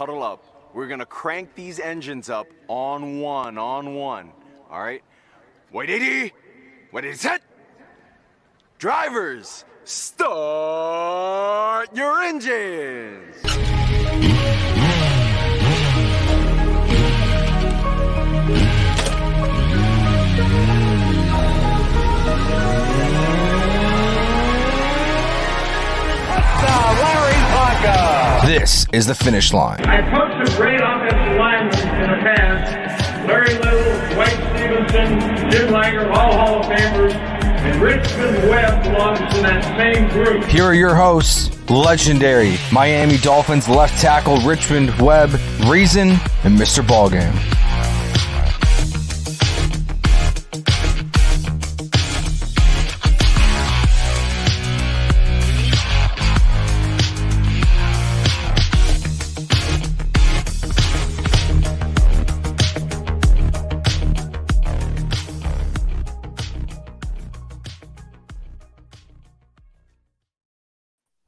huddle up. We're gonna crank these engines up on one, on one. All right. Wait, 80. Wait, 80, set. Drivers, start your engines. This is the finish line. I coached some great offensive linemen in the past. Larry Little, Dwight Stephenson, Jim Langer, all Hall of Famers, and Richmond Webb belongs in that same group. Here are your hosts, legendary Miami Dolphins left tackle Richmond Webb, Reason, and Mr. Ballgame.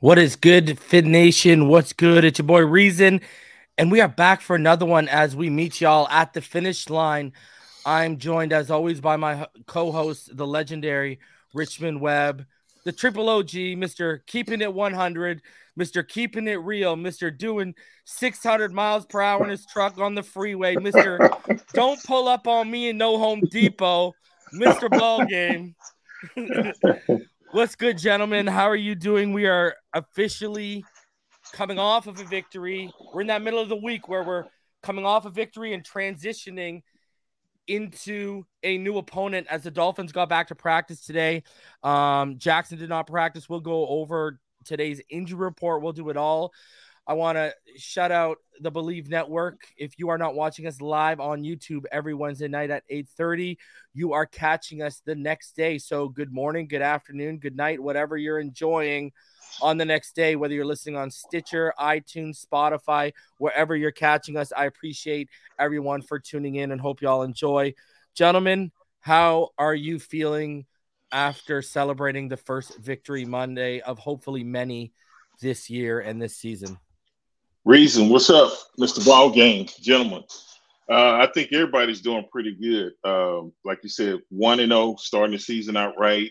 What is good, Fin Nation? What's good? It's your boy Reason, and we are back for another one as we meet y'all at the finish line. I'm joined, as always, by my co-host, the legendary Richmond Webb, the Triple OG, Mister Keeping It 100, Mister Keeping It Real, Mister Doing 600 miles per hour in his truck on the freeway, Mister Don't pull up on me in No Home Depot, Mister Ball Game. What's good, gentlemen? How are you doing? We are officially coming off of a victory. We're in that middle of the week where we're coming off a victory and transitioning into a new opponent as the Dolphins got back to practice today. Um, Jackson did not practice. We'll go over today's injury report. We'll do it all. I want to shout out the Believe Network. If you are not watching us live on YouTube every Wednesday night at 8:30, you are catching us the next day. So good morning, good afternoon, good night, whatever you're enjoying on the next day, whether you're listening on Stitcher, iTunes, Spotify, wherever you're catching us. I appreciate everyone for tuning in and hope y'all enjoy. Gentlemen, how are you feeling after celebrating the first victory Monday of hopefully many this year and this season? Reason, what's up, Mr. Ball Game, gentlemen? Uh, I think everybody's doing pretty good. Um, like you said, one and zero, starting the season out right,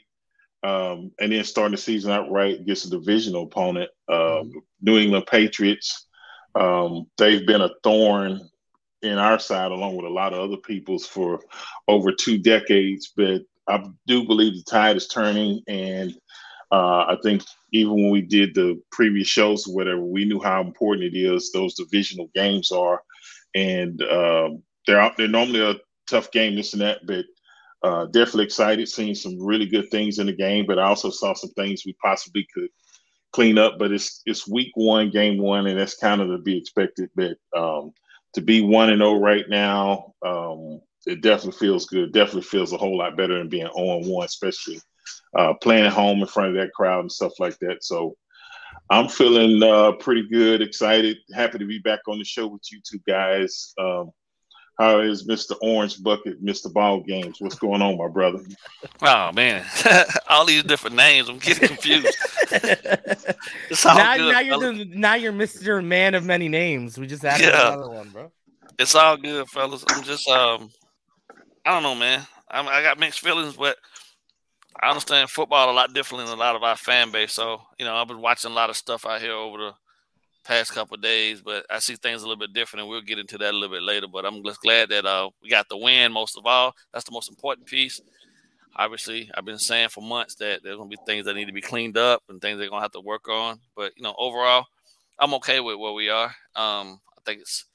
um, and then starting the season out right against a divisional opponent, uh, mm-hmm. New England Patriots. Um, they've been a thorn in our side, along with a lot of other people's, for over two decades. But I do believe the tide is turning, and uh, I think even when we did the previous shows or whatever, we knew how important it is those divisional games are, and um, they're out. They're normally a tough game, this and that, but uh, definitely excited, seeing some really good things in the game. But I also saw some things we possibly could clean up. But it's it's week one, game one, and that's kind of to be expected. But um, to be one and zero oh right now, um, it definitely feels good. Definitely feels a whole lot better than being zero oh and one, especially uh, playing at home in front of that crowd and stuff like that. So I'm feeling uh, pretty good, excited, happy to be back on the show with you two guys. Um, how is Mr. Orange Bucket, Mr. Ball Games? What's going on, my brother? Oh man, all these different names. I'm getting confused. now, good, now you're the, now you're Mr. Man of many names. We just added yeah. another one, bro. It's all good, fellas. I'm just um, I don't know, man. I'm, I got mixed feelings, but I understand football a lot differently than a lot of our fan base. So, you know, I've been watching a lot of stuff out here over the past couple days, but I see things a little bit different, and we'll get into that a little bit later. But I'm just glad that uh, we got the win most of all. That's the most important piece. Obviously, I've been saying for months that there's going to be things that need to be cleaned up and things they're going to have to work on. But, you know, overall, I'm okay with where we are. Um, I think it's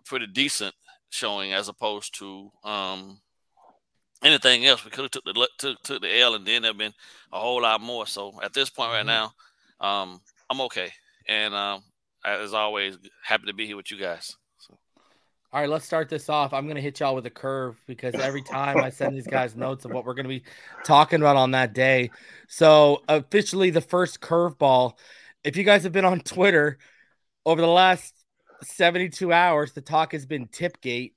a pretty decent showing as opposed to um, anything else. We could have took the took, took the L, and then there'd been a whole lot more. So at this point right mm-hmm. now, um, I'm okay, and um, as always, happy to be here with you guys. So. All right, let's start this off. I'm gonna hit y'all with a curve because every time I send these guys notes of what we're gonna be talking about on that day. So officially, the first curveball. If you guys have been on Twitter over the last 72 hours, the talk has been Tipgate.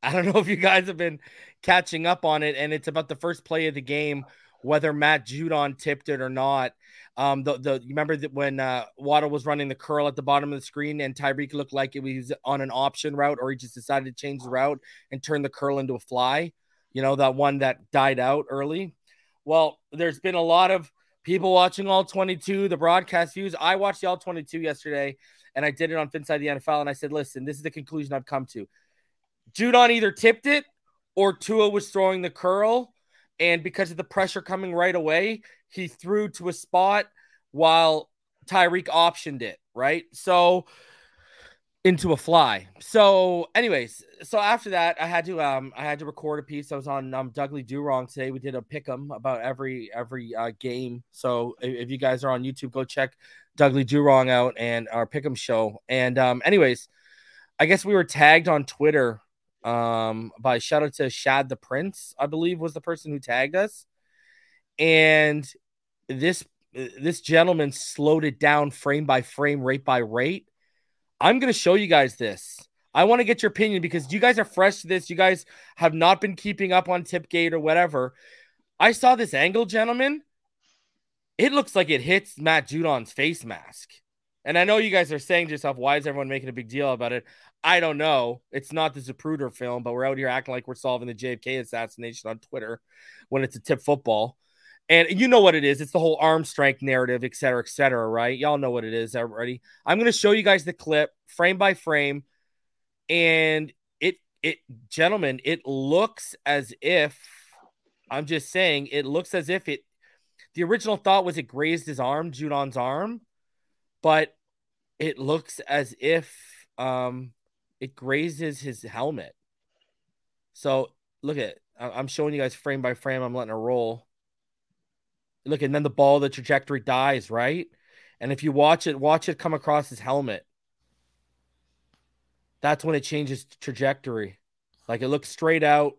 I don't know if you guys have been catching up on it, and it's about the first play of the game whether Matt Judon tipped it or not. Um, the the you remember that when uh, Waddle was running the curl at the bottom of the screen and Tyreek looked like it was on an option route, or he just decided to change the route and turn the curl into a fly. You know that one that died out early. Well, there's been a lot of people watching all 22, the broadcast views. I watched the all 22 yesterday, and I did it on Finside the NFL, and I said, listen, this is the conclusion I've come to. Judon either tipped it or Tua was throwing the curl. And because of the pressure coming right away, he threw to a spot while Tyreek optioned it, right? So into a fly. So, anyways, so after that, I had to um I had to record a piece. I was on um Dudley Do Wrong today. We did a pick 'em about every every uh, game. So if, if you guys are on YouTube, go check Dudley Do Wrong out and our pick 'em show. And um, anyways, I guess we were tagged on Twitter um by shout out to Shad the Prince, I believe was the person who tagged us. And this this gentleman slowed it down frame by frame, rate by rate. I'm to show you guys this. I want to get your opinion because you guys are fresh to this. You guys have not been keeping up on Tipgate or whatever. I saw this angle, gentlemen. It looks like it hits Matt Judon's face mask. And I know you guys are saying to yourself, why is everyone making a big deal about it? I don't know. It's not the Zapruder film, but we're out here acting like we're solving the JFK assassination on Twitter when it's a tip football. And you know what it is. It's the whole arm strength narrative, et cetera, et cetera, right? Y'all know what it is already. I'm going to show you guys the clip frame by frame. And it, it, gentlemen, it looks as if, I'm just saying, it looks as if it, the original thought was it grazed his arm, Judon's arm, but it looks as if um, it grazes his helmet. So look at, I'm showing you guys frame by frame. I'm letting it roll look, and then the ball, the trajectory dies, right? And if you watch it, watch it come across his helmet. That's when it changes trajectory. Like it looks straight out,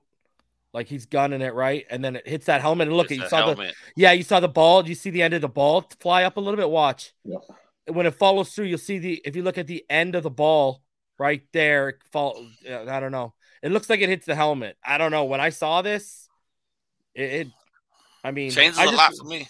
like he's gunning it, right? And then it hits that helmet. And look, you saw helmet. the yeah, you saw the ball. Do you see the end of the ball fly up a little bit? Watch. Yeah. When it follows through, you'll see the if you look at the end of the ball right there, fall. I don't know. It looks like it hits the helmet. I don't know. When I saw this, it, it I mean, changes I just, a lot for me.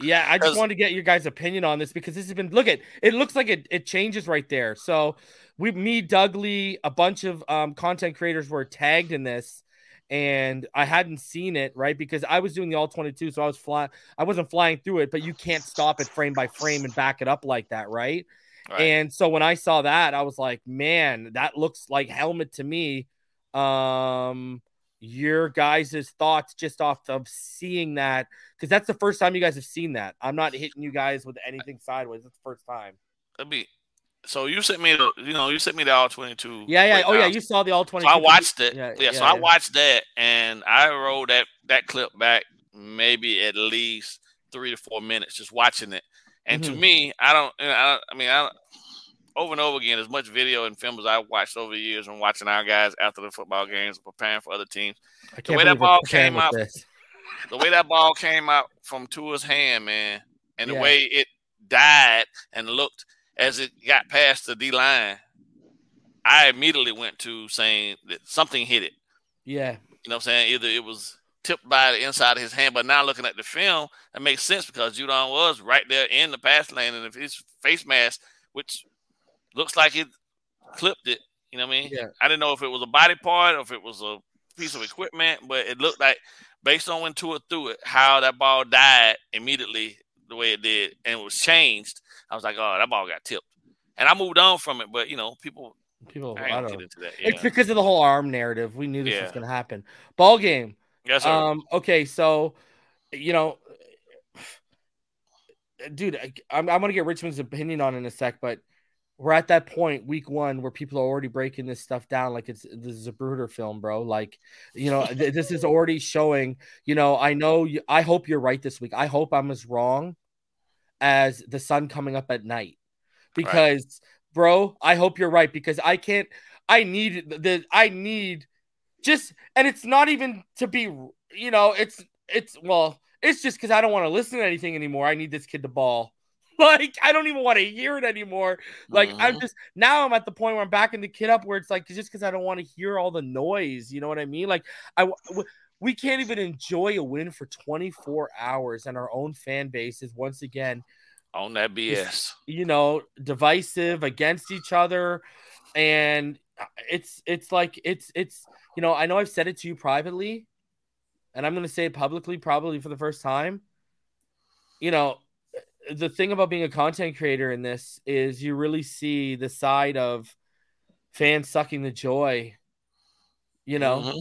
Yeah, I just wanted to get your guys' opinion on this because this has been look at it looks like it, it changes right there. So we me, Dougley, a bunch of um, content creators were tagged in this, and I hadn't seen it, right? Because I was doing the all 22, so I was flying, I wasn't flying through it, but you can't stop it frame by frame and back it up like that, right? right. And so when I saw that, I was like, man, that looks like helmet to me. Um your guys' thoughts just off of seeing that because that's the first time you guys have seen that. I'm not hitting you guys with anything sideways. It's the first time. Let me. So you sent me the, you know, you sent me the all 22. Yeah, yeah. Oh, yeah. You saw the all 22. So I watched it. Yeah, yeah, yeah so yeah. I watched that and I rolled that that clip back maybe at least three to four minutes just watching it. And mm-hmm. to me, I don't, I, I mean, I, over and over again, as much video and film as I watched over the years and watching our guys after the football games, preparing for other teams. The way that ball came out, the way that ball came out from Tua's hand, man, and the yeah. way it died and looked as it got past the D line, I immediately went to saying that something hit it. Yeah. You know what I'm saying? Either it was tipped by the inside of his hand, but now looking at the film, that makes sense because Judon was right there in the pass lane and if his face mask, which looks like it clipped it. You know what I mean? Yeah. I didn't know if it was a body part or if it was a piece of equipment, but it looked like based on when Tua threw it, how that ball died immediately the way it did and it was changed. I was like, oh, that ball got tipped. And I moved on from it, but you know, people people I, I don't get into that. Yeah. It's because of the whole arm narrative. We knew this yeah. was gonna happen. Ball game. Yes, sir. Um, okay, so you know, dude, I, I'm, I'm gonna get Richmond's opinion on in a sec, but we're at that point week one where people are already breaking this stuff down like it's this is a Bruder film, bro. Like, you know, th- this is already showing. You know, I know. You, I hope you're right this week. I hope I'm as wrong as the sun coming up at night, because, right. bro, I hope you're right because I can't. I need the. I need just, and it's not even to be. You know, it's it's well, it's just because I don't want to listen to anything anymore. I need this kid to ball like I don't even want to hear it anymore. Like I'm just now I'm at the point where I'm backing the kid up where it's like just because I don't want to hear all the noise. You know what I mean? Like I we can't even enjoy a win for 24 hours, and our own fan base is once again on that BS. You know, divisive against each other, and uh, it's it's like it's it's you know I know I've said it to you privately, and I'm going to say it publicly probably for the first time. You know, the thing about being a content creator in this is you really see the side of fans sucking the joy. You know, mm-hmm.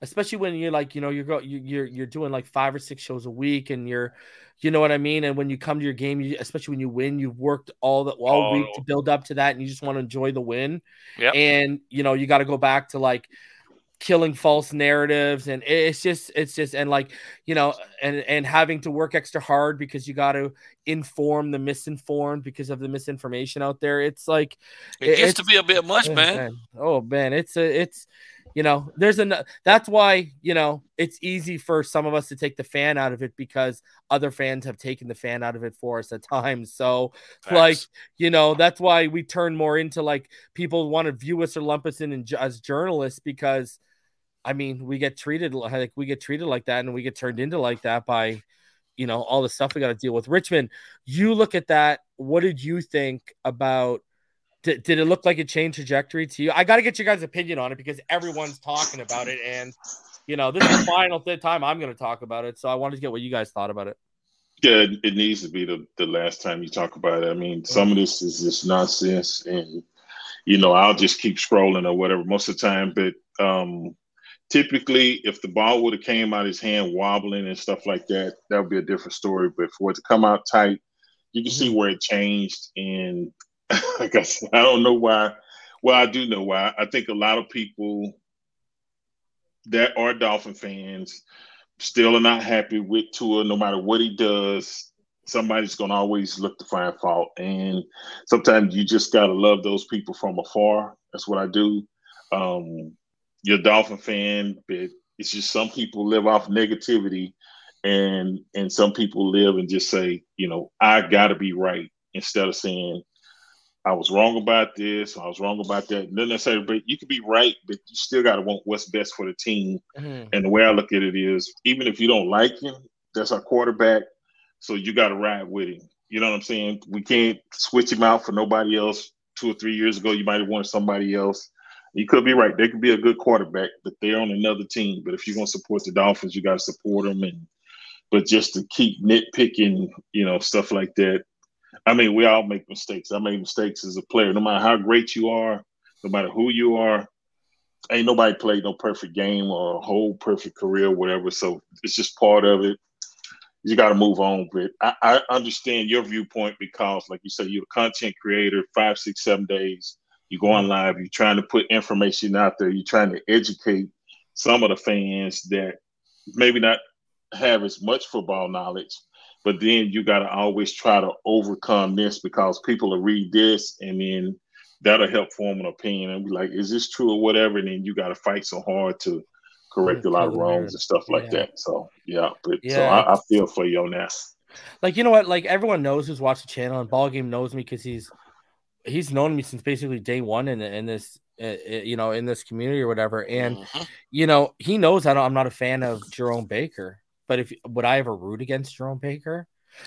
especially when you're like, you know, you're go you're you're doing like five or six shows a week, and you're, you know what I mean. And when you come to your game, you, especially when you win, you've worked all the all oh. week to build up to that, and you just want to enjoy the win. Yeah. And you know, you got to go back to like killing false narratives and it's just it's just and like you know and and having to work extra hard because you got to inform the misinformed because of the misinformation out there it's like it gets to be a bit much man. man oh man it's a it's you know there's a that's why you know it's easy for some of us to take the fan out of it because other fans have taken the fan out of it for us at times so Facts. like you know that's why we turn more into like people want to view us or lump us in, in as journalists because I mean, we get treated like we get treated like that, and we get turned into like that by, you know, all the stuff we got to deal with. Richmond, you look at that. What did you think about? Did, did it look like it changed trajectory to you? I got to get your guys' opinion on it because everyone's talking about it, and you know, this is the final time I'm going to talk about it. So I wanted to get what you guys thought about it. Yeah, it needs to be the, the last time you talk about it. I mean, some of this is just nonsense, and you know, I'll just keep scrolling or whatever most of the time. But um, typically if the ball would have came out his hand wobbling and stuff like that that would be a different story. But for it to come out tight you can mm-hmm. see where it changed. And like I said, I don't know why. Well I do know why. I think a lot of people that are Dolphin fans still are not happy with Tua no matter what he does. Somebody's going to always look to find fault. And sometimes you just got to love those people from afar. That's what I do. Um, you're a Dolphin fan, but it's just some people live off negativity, and and some people live and just say, you know, I got to be right instead of saying I was wrong about this, I was wrong about that. Not necessarily, but you could be right, but you still got to want what's best for the team. Mm-hmm. And the way I look at it is, even if you don't like him, that's our quarterback, so you got to ride with him. You know what I'm saying? We can't switch him out for nobody else. Two or three years ago, you might have wanted somebody else. You could be right. They could be a good quarterback, but they're on another team. But if you're going to support the Dolphins, you got to support them. And but just to keep nitpicking, you know, stuff like that. I mean, we all make mistakes. I made mistakes as a player. No matter how great you are, no matter who you are, ain't nobody played no perfect game or a whole perfect career, whatever. So it's just part of it. You got to move on. But I, I understand your viewpoint because, like you said, you're a content creator, five, six, seven days you go on live, you're trying to put information out there, you're trying to educate some of the fans that maybe not have as much football knowledge, but then you got to always try to overcome this because people will read this and then that'll help form an opinion and be like, is this true or whatever? And then you got to fight so hard to correct a lot of wrongs and stuff like yeah. that. So yeah, but yeah. so I, I, feel for you on that. Like you know what? Like everyone knows who's watched the channel and Ball Game knows me because he's he's known me since basically day one in in this uh, you know in this community or whatever and mm-hmm. you know he knows that i'm not a fan of jerome baker but if would i ever root against jerome baker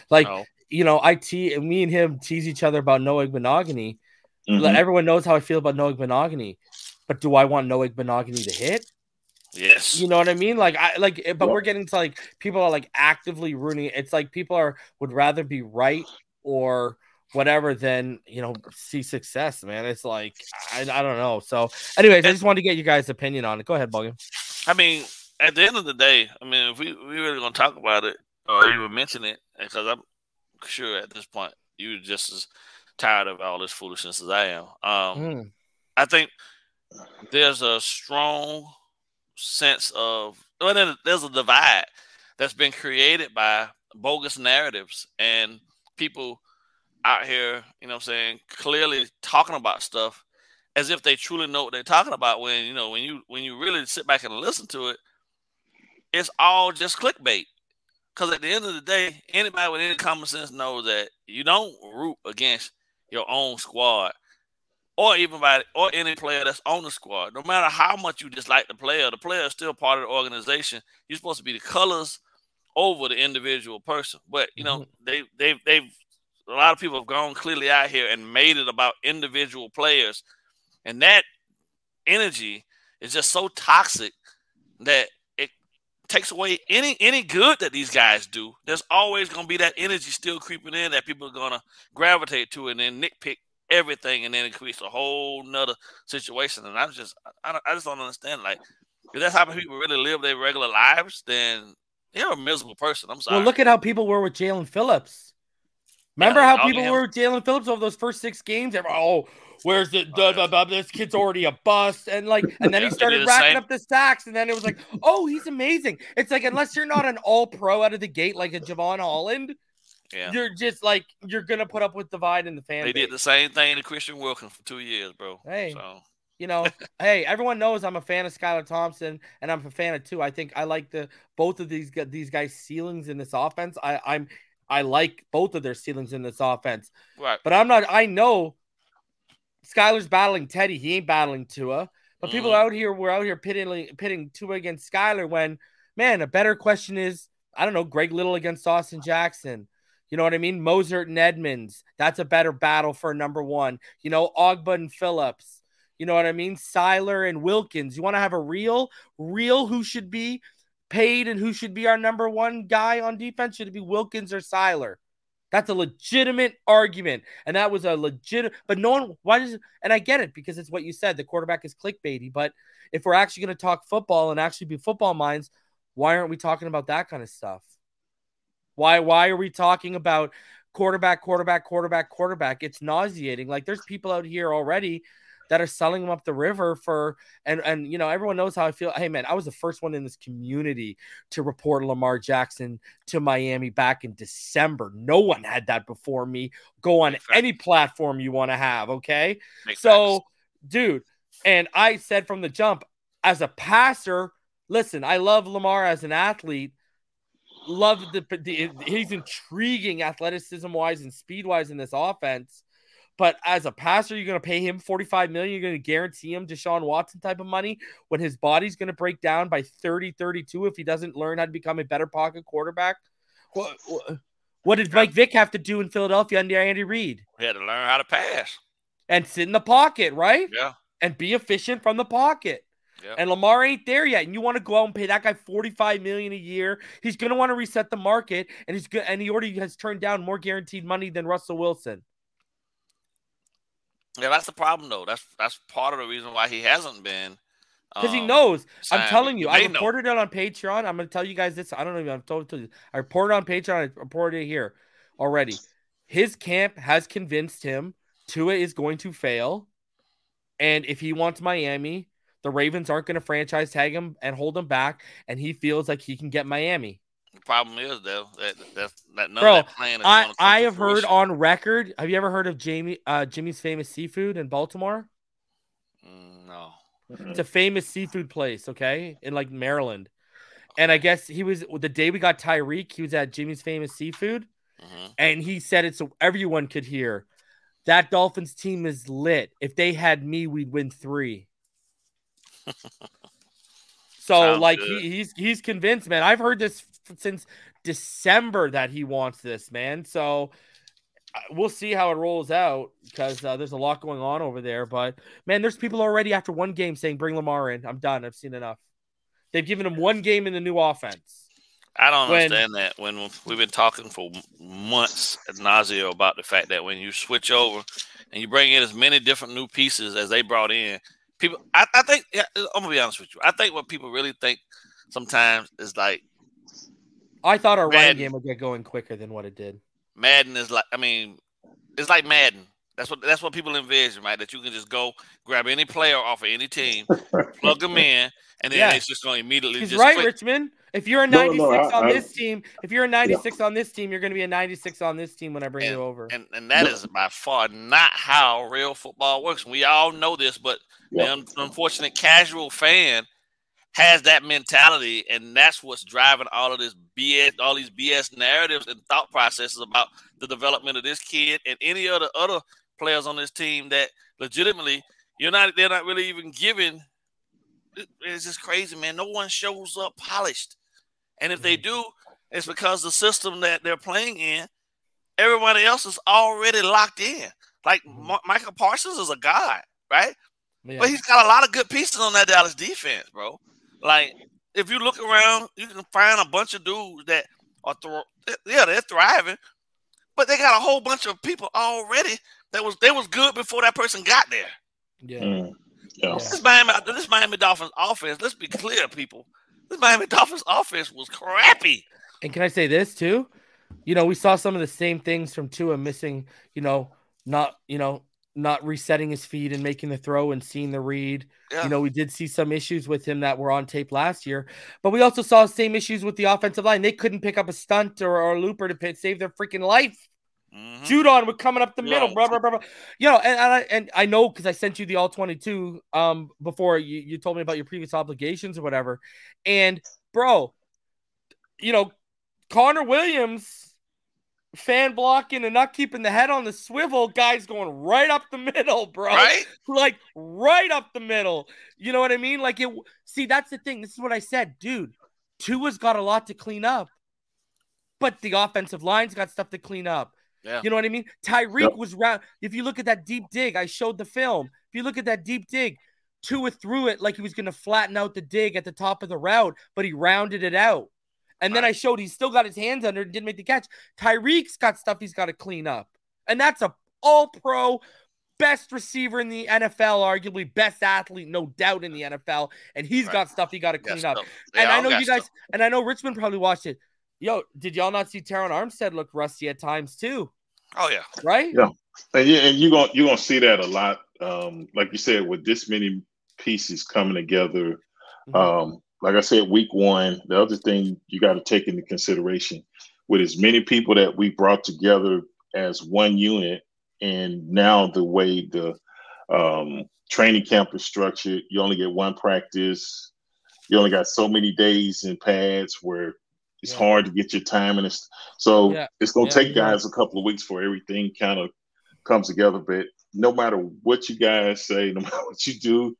like no. you know i te- me and him tease each other about noah Igbinoghene. Mm-hmm. everyone knows how i feel about noah Igbinoghene. but do i want noah Igbinoghene to hit Yes. You know what I mean? Like I like but yep. we're getting to like people are like actively rooting. It's like people are would rather be right or whatever, then you know, see success, man. It's like I, I don't know. So, anyways, I just wanted to get you guys' opinion on it. Go ahead, Bogan. I mean, at the end of the day, I mean, if we we really gonna talk about it or even mention it, because I'm sure at this point you're just as tired of all this foolishness as I am. Um, mm. I think there's a strong sense of well, there's a divide that's been created by bogus narratives and people out here, you know what I'm saying, clearly talking about stuff as if they truly know what they're talking about when, you know, when you when you really sit back and listen to it, it's all just clickbait. Cause at the end of the day, anybody with any common sense knows that you don't root against your own squad or even by or any player that's on the squad. No matter how much you dislike the player, the player is still part of the organization. You're supposed to be the colors over the individual person. But you know, mm-hmm. they they've they've a lot of people have gone clearly out here and made it about individual players, and that energy is just so toxic that it takes away any any good that these guys do. There's always going to be that energy still creeping in that people are going to gravitate to, and then nitpick everything, and then it creates a whole nother situation. And I'm just I, I just don't understand. Like, if that's how people really live their regular lives, then you're a miserable person. I'm sorry. Well, look at how people were with Jaelan Phillips. Remember yeah, how people were with Jaelan Phillips over those first six games? Were, oh, where's the oh, yeah. blah, this kid's already a bust, and like, and then he started racking same. up the sacks, and then it was like, oh, he's amazing. It's like unless you're not an All Pro out of the gate like a Jevon Holland, yeah. you're just like you're gonna put up with the divide in the fan. They base. did the same thing to Christian Wilkins for Tua years, bro. Hey, so you know, hey, everyone knows I'm a fan of Skylar Thompson, and I'm a fan of two. I think I like the both of these these guys' ceilings in this offense. I, I'm I like both of their ceilings in this offense. Right. But I'm not. I know Skylar's battling Teddy. He ain't battling Tua. But mm-hmm. people out here we're out here pitting pitting Tua against Skylar. When man, a better question is I don't know Greg Little against Austin Jackson. You know what I mean? Mostert and Edmonds. That's a better battle for number one. You know, Ogbah and Phillips. You know what I mean? Sieler and Wilkins. You want to have a real, real who should be paid and who should be our number one guy on defense? Should it be Wilkins or Sieler? That's a legitimate argument. And that was a legit, but no one, why does, and I get it because it's what you said. The quarterback is clickbaity. But if we're actually going to talk football and actually be football minds, why aren't we talking about that kind of stuff? Why, why are we talking about quarterback, quarterback, quarterback, quarterback? It's nauseating. Like there's people out here already that are selling them up the river for and and you know everyone knows how I feel. Hey man, I was the first one in this community to report Lamar Jackson to Miami back in December. No one had that before me. Go on any platform you want to have, okay? Makes so, sense. dude, and I said from the jump as a passer, listen, I love Lamar as an athlete. Love the, the he's intriguing athleticism wise and speed wise in this offense but as a passer, you're going to pay him 45 million. You're going to guarantee him Deshaun Watson type of money when his body's going to break down by 30, 32 if he doesn't learn how to become a better pocket quarterback. What, what did Mike Vick have to do in Philadelphia under Andy Reid? He had to learn how to pass and sit in the pocket, right? Yeah. And be efficient from the pocket. Yeah. And Lamar ain't there yet, and you want to go out and pay that guy forty-five million a year. He's going to want to reset the market, and he's good. And he already has turned down more guaranteed money than Russell Wilson. Yeah, that's the problem though. That's that's part of the reason why he hasn't been. Because um, he knows. I'm telling you, I reported know. it on Patreon. I'm going to tell you guys this. I don't know. If I'm told to you. I reported on Patreon. I reported it here already. His camp has convinced him Tua is going to fail, and if he wants Miami, the Ravens aren't going to franchise tag him and hold him back, and he feels like he can get Miami. The problem is though that that, that none Bro, of that plan is I I have heard on record. Have you ever heard of Jamie uh, Jimmy's Famous Seafood in Baltimore? Mm, no. It's a famous seafood place, okay, in like Maryland. And I guess he was the day we got Tyreek, he was at Jimmy's Famous Seafood, mm-hmm. and he said it so everyone could hear. That Dolphins team is lit. If they had me, we'd win three. so Sounds like he, he's he's convinced, man. I've heard this since December that he wants this, man. So uh, we'll see how it rolls out because uh, there's a lot going on over there. But man, there's people already after one game saying, "Bring Lamar in." I'm done. I've seen enough. They've given him one game in the new offense. I don't when, understand that. When we've been talking for months at nausea about the fact that when you switch over and you bring in as many different new pieces as they brought in, people. I, I think yeah, I'm gonna be honest with you. I think what people really think sometimes is like I thought our Madden, running game would get going quicker than what it did. Madden is like, I mean, it's like Madden. That's what that's what people envision, right? That you can just go grab any player off of any team, plug them in, and then yeah. it's just going to immediately. He's just right, click. Richmond. If you're a 96 no, no, I, on I, this team, if you're a 96 yeah. on this team, you're going to be a 96 on this team when I bring and, you over. And and that is by far not how real football works. We all know this, but yeah. the unfortunate casual fan has that mentality, and that's what's driving all of this BS, all these BS narratives and thought processes about the development of this kid and any other other players on this team that legitimately you're not. They're not really even giving. It's just crazy, man. No one shows up polished, and if they mm-hmm. do, it's because the system that they're playing in, everybody else is already locked in. Like mm-hmm. Ma- Micah Parsons is a god, right? Yeah. But he's got a lot of good pieces on that Dallas defense, bro. Like if you look around, you can find a bunch of dudes that are th- yeah, they're thriving, but they got a whole bunch of people already that was they was good before that person got there. yeah. Mm. Yeah. This Miami, this Miami Dolphins offense. Let's be clear, people. This Miami Dolphins offense was crappy. And can I say this too? You know, we saw some of the same things from Tua missing, you know, not, you know, not resetting his feet and making the throw and seeing the read. Yeah. You know, we did see some issues with him that were on tape last year, but we also saw the same issues with the offensive line. They couldn't pick up a stunt or, or a looper to pit, save their freaking life. Mhm. Judon was coming up the middle, Yeah. blah, blah, blah, blah. You know, and, and I and I know because I sent you the all 22 um before you, you told me about your previous obligations or whatever. And bro, you know, Connor Williams fan blocking and not keeping the head on the swivel, guys going right up the middle, bro. Right? Like right up the middle. You know what I mean? Like it see, that's the thing. This is what I said, dude. Tua's got a lot to clean up, but the offensive line's got stuff to clean up. Yeah. You know what I mean? Tyreek Yep. was round. If you look at that deep dig, I showed the film. If you look at that deep dig, Tua threw it like he was going to flatten out the dig at the top of the route, but he rounded it out. And then I showed he still got his hands under it and didn't make the catch. Tyreek's got stuff he's got to clean up. And that's a all pro, best receiver in the NFL, arguably best athlete, no doubt in the NFL. And he's Right. got stuff he got to Got clean up. And I know you guys, stuff. and I know Richmond probably watched it. Yo, did y'all not see Terron Armstead look rusty at times too? Oh yeah. Right? Yeah. And yeah, and you're gonna you're gonna see that a lot. Um, like you said, with this many pieces coming together. Mhm. Um, like I said, week one, the other thing you got to take into consideration with as many people that we brought together as one unit, and now the way the um, training camp is structured, you only get one practice. You only got so many days in pads where it's Yeah. hard to get your time and it's so Yeah. it's gonna Yeah, take guys a couple of weeks for everything kind of comes together. But no matter what you guys say, no matter what you do,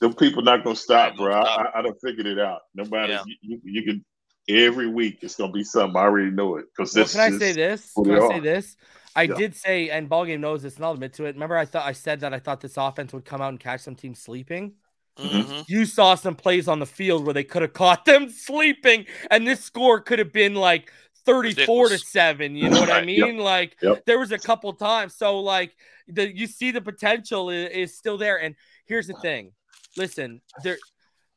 the people not gonna stop, bro. gonna I, stop. I, I done figured it out. No matter Yeah. you, you, you can every week it's gonna be something. I already know it because Well, this can I say this? Can they I say this? I Yeah. did say, and Ballgame knows this, and I'll admit to it. Remember, I thought I said that I thought this offense would come out and catch some teams sleeping. Mhm. Mhm. You saw some plays on the field where they could have caught them sleeping, and this score could have been like 34 to 7. You know what I Right, yep, mean? Like yep. there was a couple times. So, like, the you see the potential is, is still there. And here's the thing listen, there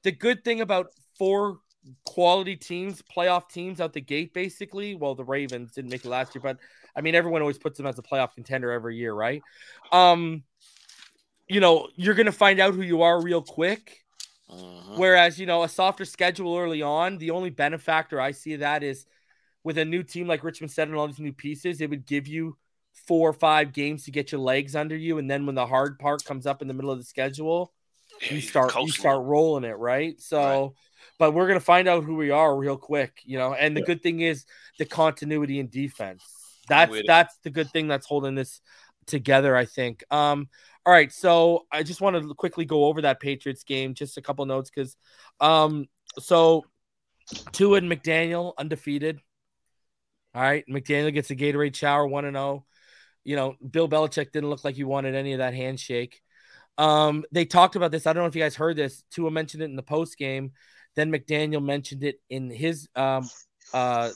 the good thing about four quality teams, playoff teams out the gate, basically. Well, the Ravens didn't make it last year, but I mean, everyone always puts them as a playoff contender every year, right? Um, you know, you're gonna find out who you are real quick. Mhm. Whereas, you know, a softer schedule early on, the only benefactor I see of that is with a new team like Richmond said and all these new pieces, it would give you four or five games to get your legs under you. And then when the hard part comes up in the middle of the schedule, you start you start rolling it, right? So but we're gonna find out who we are real quick, you know. And the Yeah. good thing is the continuity in defense. That's that's the good thing that's holding this together, I think. Um, all right, so I just want to quickly go over that Patriots game, just a couple notes because um so Tua and McDaniel undefeated. All right, McDaniel gets a Gatorade shower, one and zero. You know, Bill Belichick didn't look like he wanted any of that handshake. Um, they talked about this. I don't know if you guys heard this. Tua mentioned it in the post game. Then McDaniel mentioned it in his um uh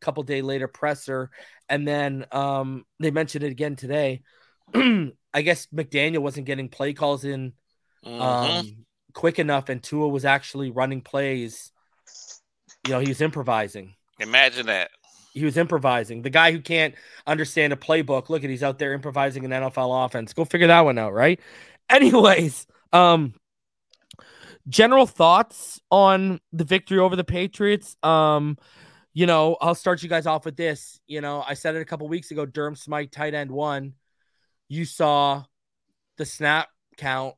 couple day later presser, and then um they mentioned it again today. I guess McDaniel wasn't getting play calls in um quick enough, and Tua was actually running plays. You know, he was improvising Imagine that. he was improvising. The guy who can't understand a playbook, look at he's out there improvising an NFL offense. Go figure that one out, right? Anyways, um general thoughts on the victory over the Patriots. Um, you know, I'll start you guys off with this. You know, I said it a couple weeks ago, Durham Smythe tight end one. You saw the snap count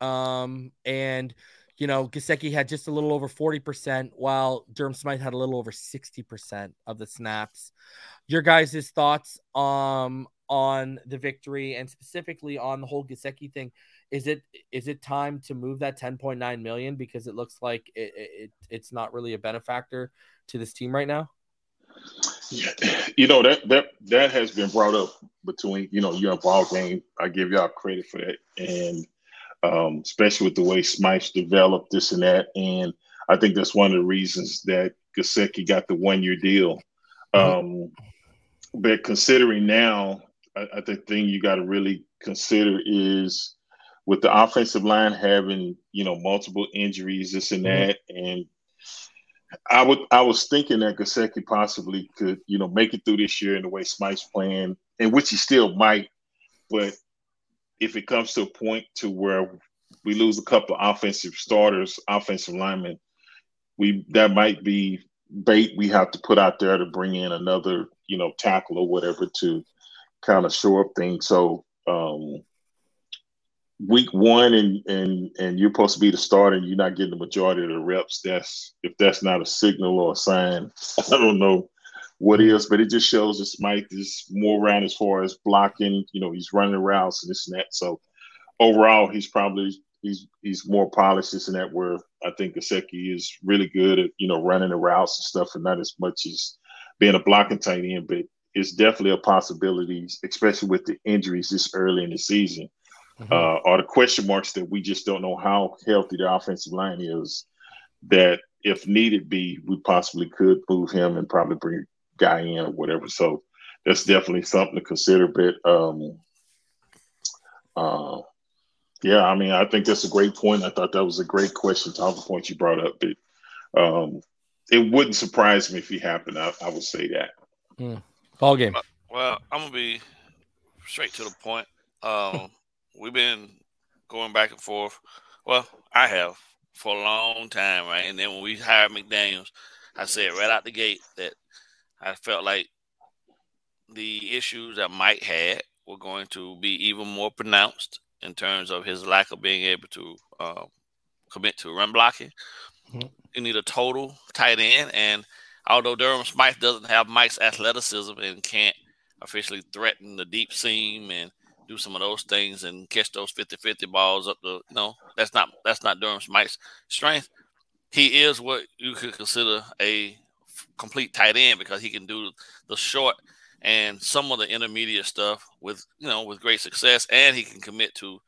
um and you know, Gesicki had just a little over 40%, while Durham Smythe had a little over 60% of the snaps. Your guys' thoughts um, on the victory and specifically on the whole Gesicki thing. Is it is it time to move that 10.9 million because it looks like it, it it's not really a benefactor to this team right now? Yeah, you know that that that has been brought up between you know you and ball game. I give y'all credit for that, and um, especially with the way Smythe's developed this and that. And I think that's one of the reasons that Gesicki got the one year deal. Mm-hmm. Um, but considering now, I, I think the thing you got to really consider is with the offensive line having you know multiple injuries, this and mm-hmm. that, and I would I was thinking that Gesicki possibly could you know make it through this year in the way Smythe's playing, and which he still might, but if it comes to a point to where we lose a couple of offensive starters, offensive linemen, we that might be bait we have to put out there to bring in another, you know, tackle or whatever to kind of show up things. So um, week one and and and you're supposed to be the starter and you're not getting the majority of the reps, that's if that's not a signal or a sign, I don't know what is, but it just shows that Smythe is more around as far as blocking. You know, he's running routes and this and that. So overall, he's probably he's he's more polished this and that. Where I think Gesicki is really good at you know running the routes and stuff, and not as much as being a blocking tight end. But it's definitely a possibility, especially with the injuries this early in the season. Mm-hmm. Uh, are the question marks that we just don't know how healthy the offensive line is. That if needed be, we possibly could move him and probably bring guy in or whatever. So that's definitely something to consider. But um, uh, yeah, I mean, I think that's a great point. I thought that was a great question, top of point you brought up. But um, it wouldn't surprise me if he happened. I, I would say that. Mm. Ball game. Well, I'm gonna be straight to the point. Um, we've been going back and forth. Well, I have for a long time, right? And then when we hired McDaniels, I said right out the gate that I felt like the issues that Mike had were going to be even more pronounced in terms of his lack of being able to uh, commit to run blocking. Mm-hmm. You need a total tight end, and although Durham Smythe doesn't have Mike's athleticism and can't officially threaten the deep seam and do some of those things and catch those 50-50 balls up the you know that's not that's not Durham Smythe's strength. He is what you could consider a complete tight end because he can do the short and some of the intermediate stuff with you know with great success, and he can commit to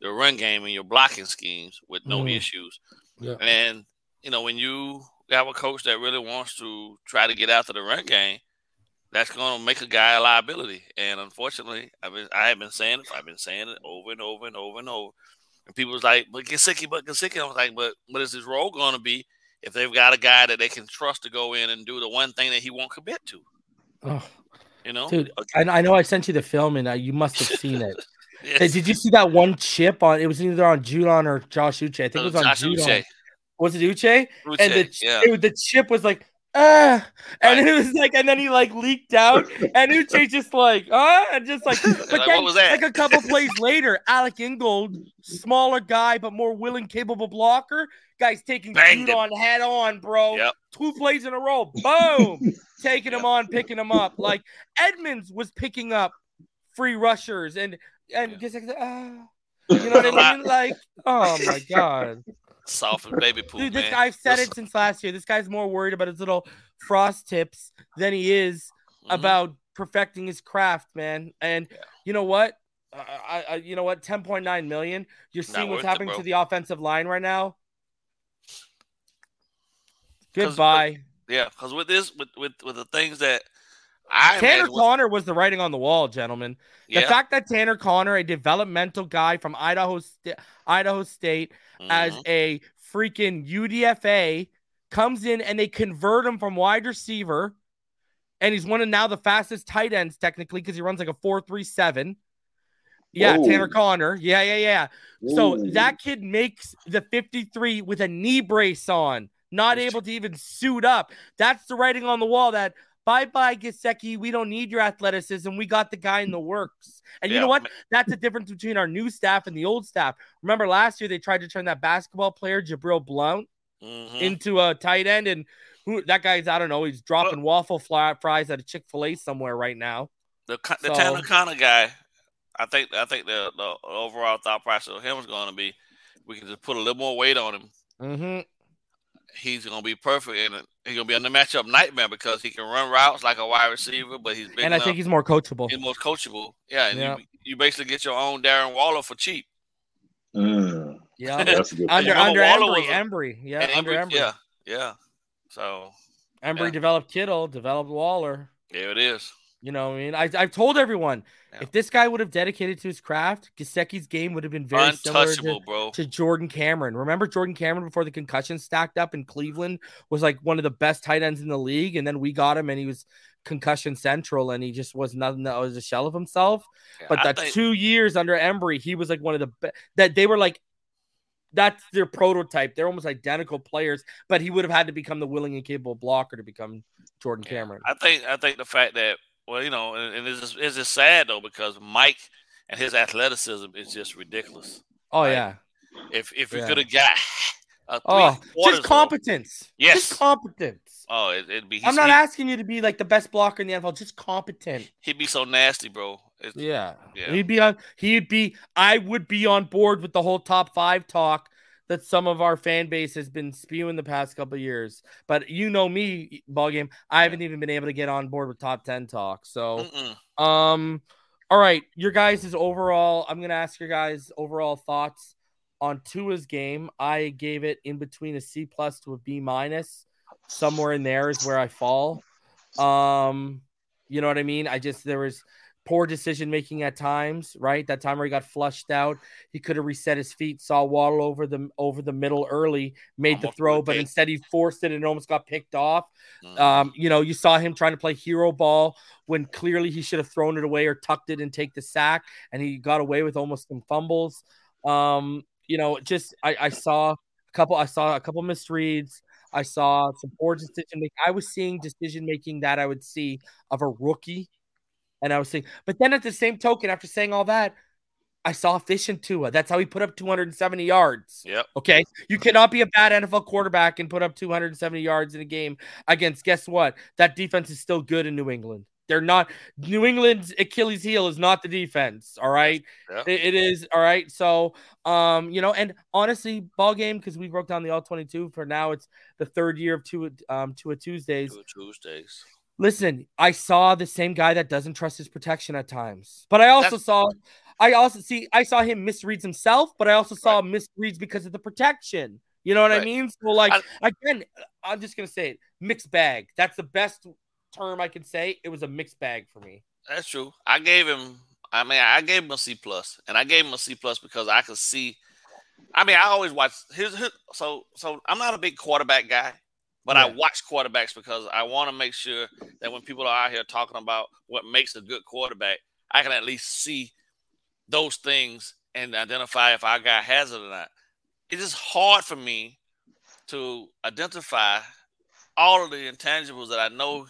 the run game and your blocking schemes with no mm. issues. Yeah. And you know when you have a coach that really wants to try to get after the run game, that's going to make a guy a liability. And unfortunately, I mean, I have been saying it. I've been saying it over and over and over and over. And people was like, "But Gesicki, but Gesicki." I was like, "But what is his role going to be if they've got a guy that they can trust to go in and do the one thing that he won't commit to. Oh, you know, dude, I, I know I sent you the film and uh, you must have seen it. yes. did you see that one chip on? It was either on Judon or Josh Uche. I think it was on Josh Judon. Uche. Was it Uche? Uche and the, yeah. it, the chip was like, ah, and right. it was like, and then he like leaked out, and Uche just like, ah, and just like, but like, then like a couple plays later, Alec Ingold, smaller guy but more willing, capable blocker, Guys taking Banged on head on, bro. Yep. Two plays in a row. Boom. taking yep. him on, picking him up. Like Edmonds was picking up free rushers and and yeah. just like, uh, you know what I mean? Like, oh my god. Soft and baby poop. Dude, this man. guy, I've said it since last year. This guy's more worried about his little frost tips than he is mm-hmm. about perfecting his craft, man. And yeah. you know what? Uh, I, I, you know what? 10.9 million. You're seeing what's happening it, to the offensive line right now. Goodbye. yeah, because with this, with, with with the things that I Tanner Conner was the writing on the wall, gentlemen. The yeah. fact that Tanner Conner, a developmental guy from Idaho, St- Idaho State, mm-hmm. as a freaking UDFA, comes in and they convert him from wide receiver, and he's one of now the fastest tight ends technically because he runs like a four three seven. Yeah, Whoa. Tanner Conner. Yeah, yeah, yeah. So that kid makes the 53 with a knee brace on not able to even suit up. That's the writing on the wall that bye bye, Gesicki. We don't need your athleticism. We got the guy in the works. And you know what? That's the difference between our new staff and the old staff. Remember last year they tried to turn that basketball player, Jabril Blount, Mhm. into a tight end, and who that guy's I don't know. He's dropping waffle fly, fries at a Chick Fil A somewhere right now. the the So- Tanner Conner guy, I think I think the, the overall thought process of him is going to be we can just put a little more weight on him. Mm-hmm. He's going to be perfect and he's going to be on the matchup nightmare because he can run routes like a wide receiver, but he's big And I enough. think he's more coachable. he's most coachable. Yeah, and Yeah. You, you basically get your own Darren Waller for cheap. Mm, Yeah. that's a good. under remember under Embree, a- Embree, yeah, And under Embree- Embree. yeah, yeah. So Embree yeah. developed Kittle, developed Waller. there it is. You know, what I mean, I, I've told everyone Yeah. if this guy would have dedicated to his craft, Gesicki's game would have been very similar to, bro. to Jordan Cameron. Remember Jordan Cameron before the concussion stacked up in Cleveland was like one of the best tight ends in the league, and then we got him and he was concussion central, and he just was nothing that was a shell of himself. Yeah, But I that think- two years under Embree, he was like one of the best. That they were like, that's their prototype. They're almost identical players, but he would have had to become the willing and capable blocker to become Jordan Yeah, Cameron. I think I think the fact that well, you know, and, and it's just, it's just sad though because Mike and his athleticism is just ridiculous. oh right. yeah. If if we Yeah. could have got Oh, just competence. Yes. Just competence. oh, it, it'd be. I'm not he, asking you to be like the best blocker in the NFL. Just competent. He'd be so nasty, bro. It's, Yeah. Yeah. He'd be on. He'd be. I would be on board with the whole top five talk that some of our fan base has been spewing the past couple of years. But you know me, ball game. I haven't even been able to get on board with top ten talk. So, Mm-mm. um, all right, your guys' is overall. I'm gonna ask your guys overall thoughts on Tua's game. I gave it in between a C plus to a B minus. Somewhere in there is where I fall. Um, you know what I mean? I just there was poor decision making at times, right? That time where he got flushed out, he could have reset his feet, saw Waddle over the over the middle early, made the throw, but instead he forced it and almost got picked off. Mhm. Um, you know, you saw him trying to play hero ball when clearly he should have thrown it away or tucked it and take the sack, and he got away with almost some fumbles. Um, you know, just I, I saw a couple, I saw a couple misreads. I saw some poor decision making. I was seeing decision making that I would see of a rookie, and I was saying, but then at the same token, after saying all that, I saw fish efficient Tua. That's how he put up 270 yards. Yep. Okay. You cannot be a bad NFL quarterback and put up 270 yards in a game against, guess what? That defense is still good in New England. They're not, New England's Achilles heel is not the defense. All right. Yeah. It- it is. All right. So, um, you know, and honestly, ball game, because we broke down the all 22 for now, it's the third year of two, um, Tua Tuesdays. Tua Tuesdays. Listen, I saw the same guy that doesn't trust his protection at times. But I also That's- saw I also see I saw him misreads himself, but I also saw misreads because of the protection. You know what I mean? So like I- again, I'm just gonna say it. Mixed bag. That's the best term I can say. It was a mixed bag for me. That's true. I gave him. I mean, I gave him a C plus, and I gave him a C plus because I could see. I mean, I always watch. His, his, so, so I'm not a big quarterback guy, but I watch quarterbacks because I want to make sure that when people are out here talking about what makes a good quarterback, I can at least see those things and identify if our guy has it or not. It is hard for me to identify all of the intangibles that I know.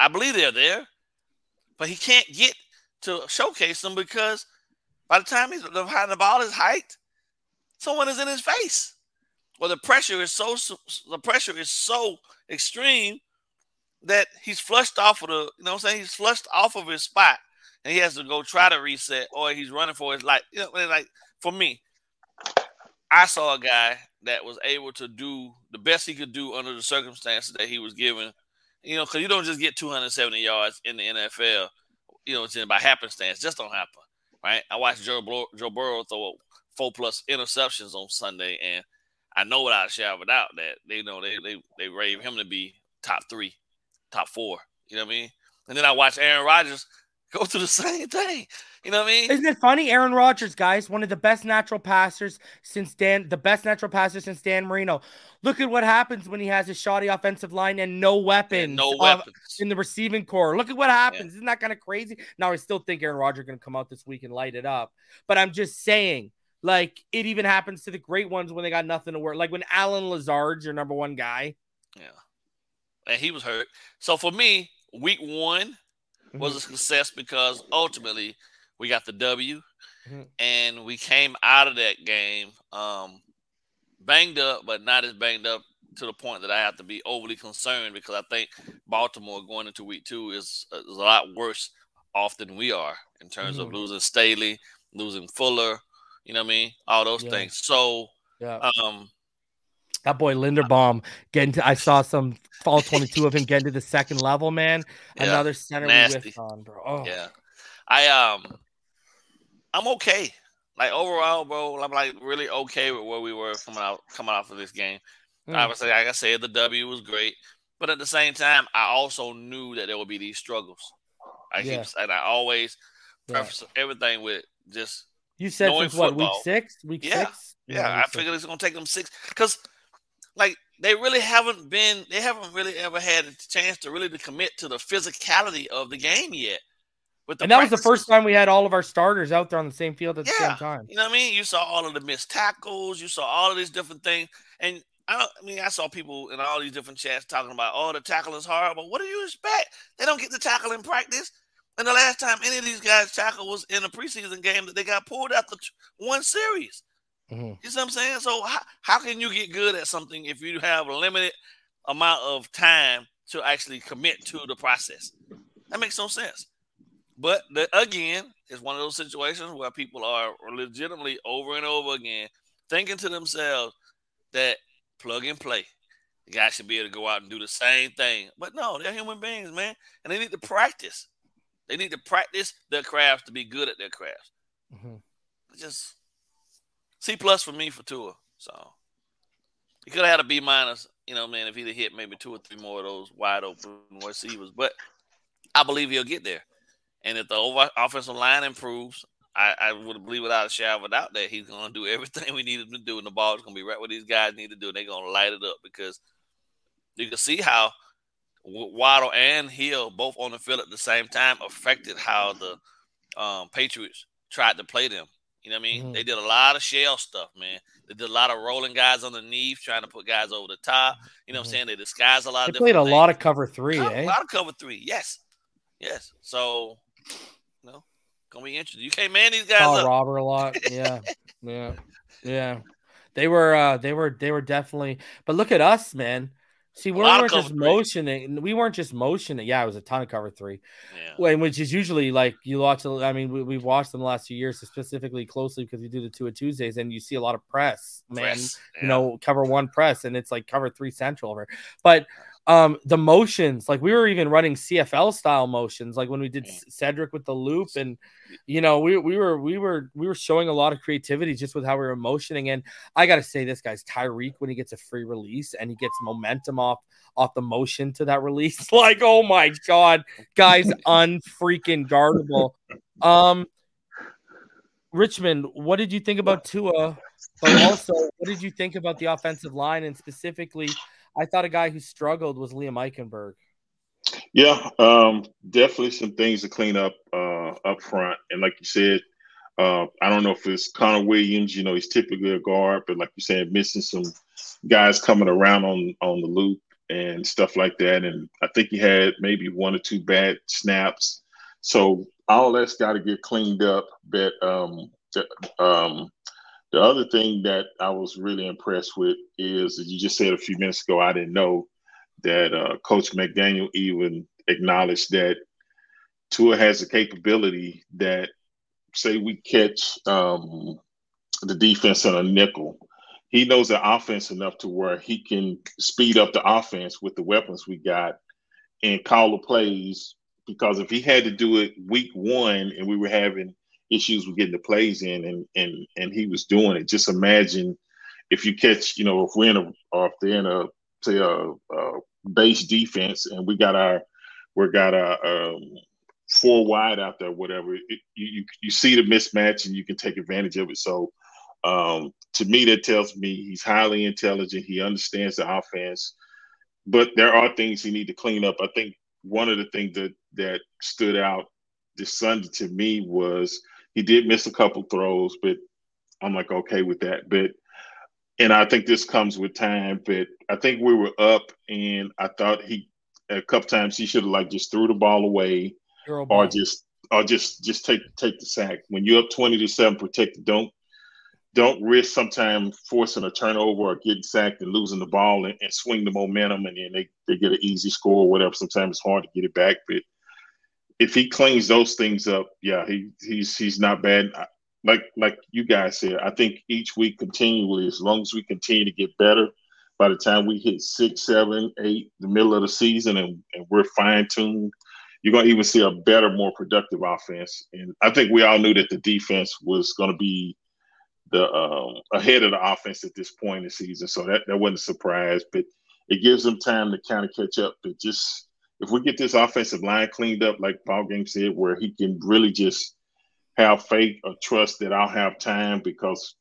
I believe they're there, but he can't get to showcase them because by the time he's behind the ball is height, someone is in his face. Well, the pressure is so the pressure is so extreme that he's flushed off of the you know what I'm saying he's flushed off of his spot and he has to go try to reset or he's running for his life. You know, like for me, I saw a guy that was able to do the best he could do under the circumstances that he was given. You know, because you don't just get 270 yards in the NFL. You know, it's by happenstance. Just don't happen, right? I watched Joe Bur- Joe Burrow throw four plus interceptions on Sunday, and I know without a shadow of doubt that they know they they they rave him to be top three, top four. You know what I mean? And then I watch Aaron Rodgers go through the same thing. You know what I mean? Isn't it funny? Aaron Rodgers, guys, one of the best natural passers since Dan, the best natural passer since Dan Marino. Look at what happens when he has a shoddy offensive line and no weapons. And no of- weapons. in the receiving core. Look at what happens. Isn't that kind of crazy? Now I still think Aaron Rodgers going to come out this week and light it up. But I'm just saying, like it even happens to the great ones when they got nothing to work. Like when Allen Lazard's your number one guy. Yeah. And he was hurt. So for me, week one was Mm-hmm. a success because ultimately we got the W, Mhm. and we came out of that game um, banged up, but not as banged up to the point that I have to be overly concerned because I think Baltimore going into week two is, is a lot worse off than we are in terms of Mhm. losing Staley, losing Fuller, you know what I mean? All those Yeah. things. So, Yeah. um, That boy Linderbaum getting to, I saw some fall 22 of him getting to the second level, man. Yeah, Another center nasty. we whiffed on, bro. Oh, Yeah. I um I'm okay. Like overall, bro, I'm like really okay with where we were coming out coming out of this game. Mm. Obviously, like I said, the W was great. But at the same time, I also knew that there would be these struggles. I Yeah. keep and I always Yeah. everything with just You said since what, week six? Week Yeah. six? yeah, I week six. figured it's gonna take them six because like they really haven't been they haven't really ever had a chance to really to commit to the physicality of the game yet. With the And that was the first time we had all of our starters out there on the same field at the same time. You know what I mean? You saw all of the missed tackles. You saw all of these different things. And I, don't, I mean, I saw people in all these different chats talking about, oh, the tackle is horrible. But what do you expect? They don't get the tackle in practice. And the last time any of these guys tackle was in a preseason game that they got pulled after one series. Mhm. You see what I'm saying? So how, how can you get good at something if you have a limited amount of time to actually commit to the process? That makes no sense. But the, again, it's one of those situations where people are legitimately over and over again thinking to themselves that plug and play. The guy should be able to go out and do the same thing. But no, they're human beings, man. And they need to practice. They need to practice their crafts to be good at their craft. Mhm. Just C plus for me for Tua. So he could have had a B minus, you know, man, if he'd have hit maybe two or three more of those wide open receivers. But I believe he'll get there. And if the over offensive line improves, I, I would believe without a shadow of a doubt that he's going to do everything we need him to do, and the ball is going to be right where these guys need to do. And they're going to light it up because you can see how Waddle and Hill both on the field at the same time affected how the um, Patriots tried to play them. You know what I mean? Mhm. They did a lot of shell stuff, man. They did a lot of rolling guys underneath, trying to put guys over the top. You know what I'm Mhm. saying? They disguised a lot They of played a different lot of cover three, eh? A lot of cover three. Yes. Yes. So, you know, gonna be interesting. You can't man these guys Saw up. Robert a lot. Yeah, yeah, yeah. They were, uh, they were, they were definitely. But look at us, man. See, we weren't just three. motioning. We weren't just motioning. Yeah, it was a ton of cover three. Yeah. When which is usually like you watch. I mean, we, we've watched them the last few years specifically closely because we do the two of Tuesdays, and you see a lot of press, man. Press. You know, cover one press, and it's like cover three central over. But um the motions, like we were even running CFL style motions, like when we did. Cedric with the loop, and you know, we we were we were we were showing a lot of creativity just with how we were motioning. And I gotta say, this guy's Tyreek when he gets a free release and he gets momentum off off the motion to that release. Like, oh my god, guys, unfreaking guardable. Um, Richmond, what did you think about Tua? But also, what did you think about the offensive line? And specifically, I thought a guy who struggled was Liam Eichenberg. Yeah, um, definitely some things to clean up uh, up front. And like you said, uh, I don't know if it's Connor Williams. You know, he's typically a guard, but like you said, missing some guys coming around on on the loop and stuff like that. And I think he had maybe one or two bad snaps. So all that's got to get cleaned up. But um, um, the other thing that I was really impressed with is you just said a few minutes ago. I didn't know that uh, Coach McDaniel even acknowledged that Tua has a capability that, say, we catch um, the defense in a nickel. He knows the offense enough to where he can speed up the offense with the weapons we got and call the plays. Because if he had to do it week one and we were having issues with getting the plays in and and and he was doing it, just imagine if you catch, you know, if we're in a or if they're in a say a, a base defense and we got our we got our um, four wide out there, whatever. It, you, you see the mismatch and you can take advantage of it. So um, to me, that tells me he's highly intelligent. He understands the offense, but there are things he need to clean up. I think one of the things that that stood out this Sunday to me was he did miss a couple throws, but I'm like okay with that. But and I think this comes with time, but I think we were up and I thought he a couple times he should have like just threw the ball away or just or just just take take the sack. When you're up twenty to seven, protect. Don't don't risk sometimes forcing a turnover or getting sacked and losing the ball and, and, swing the momentum and then they, they get an easy score or whatever. Sometimes it's hard to get it back. But if he cleans those things up, yeah, he he's he's not bad. Like like you guys said, I think each week continually, as long as we continue to get better, by the time we hit six, seven, eight, the middle of the season and, and we're fine tuned, you're gonna even see a better, more productive offense. And I think we all knew that the defense was gonna be the um, ahead of the offense at this point in the season. So that, that wasn't a surprise, but it gives them time to kind of catch up. But just if we get this offensive line cleaned up, like Ball Game said, where he can really just have faith or trust that I'll have time because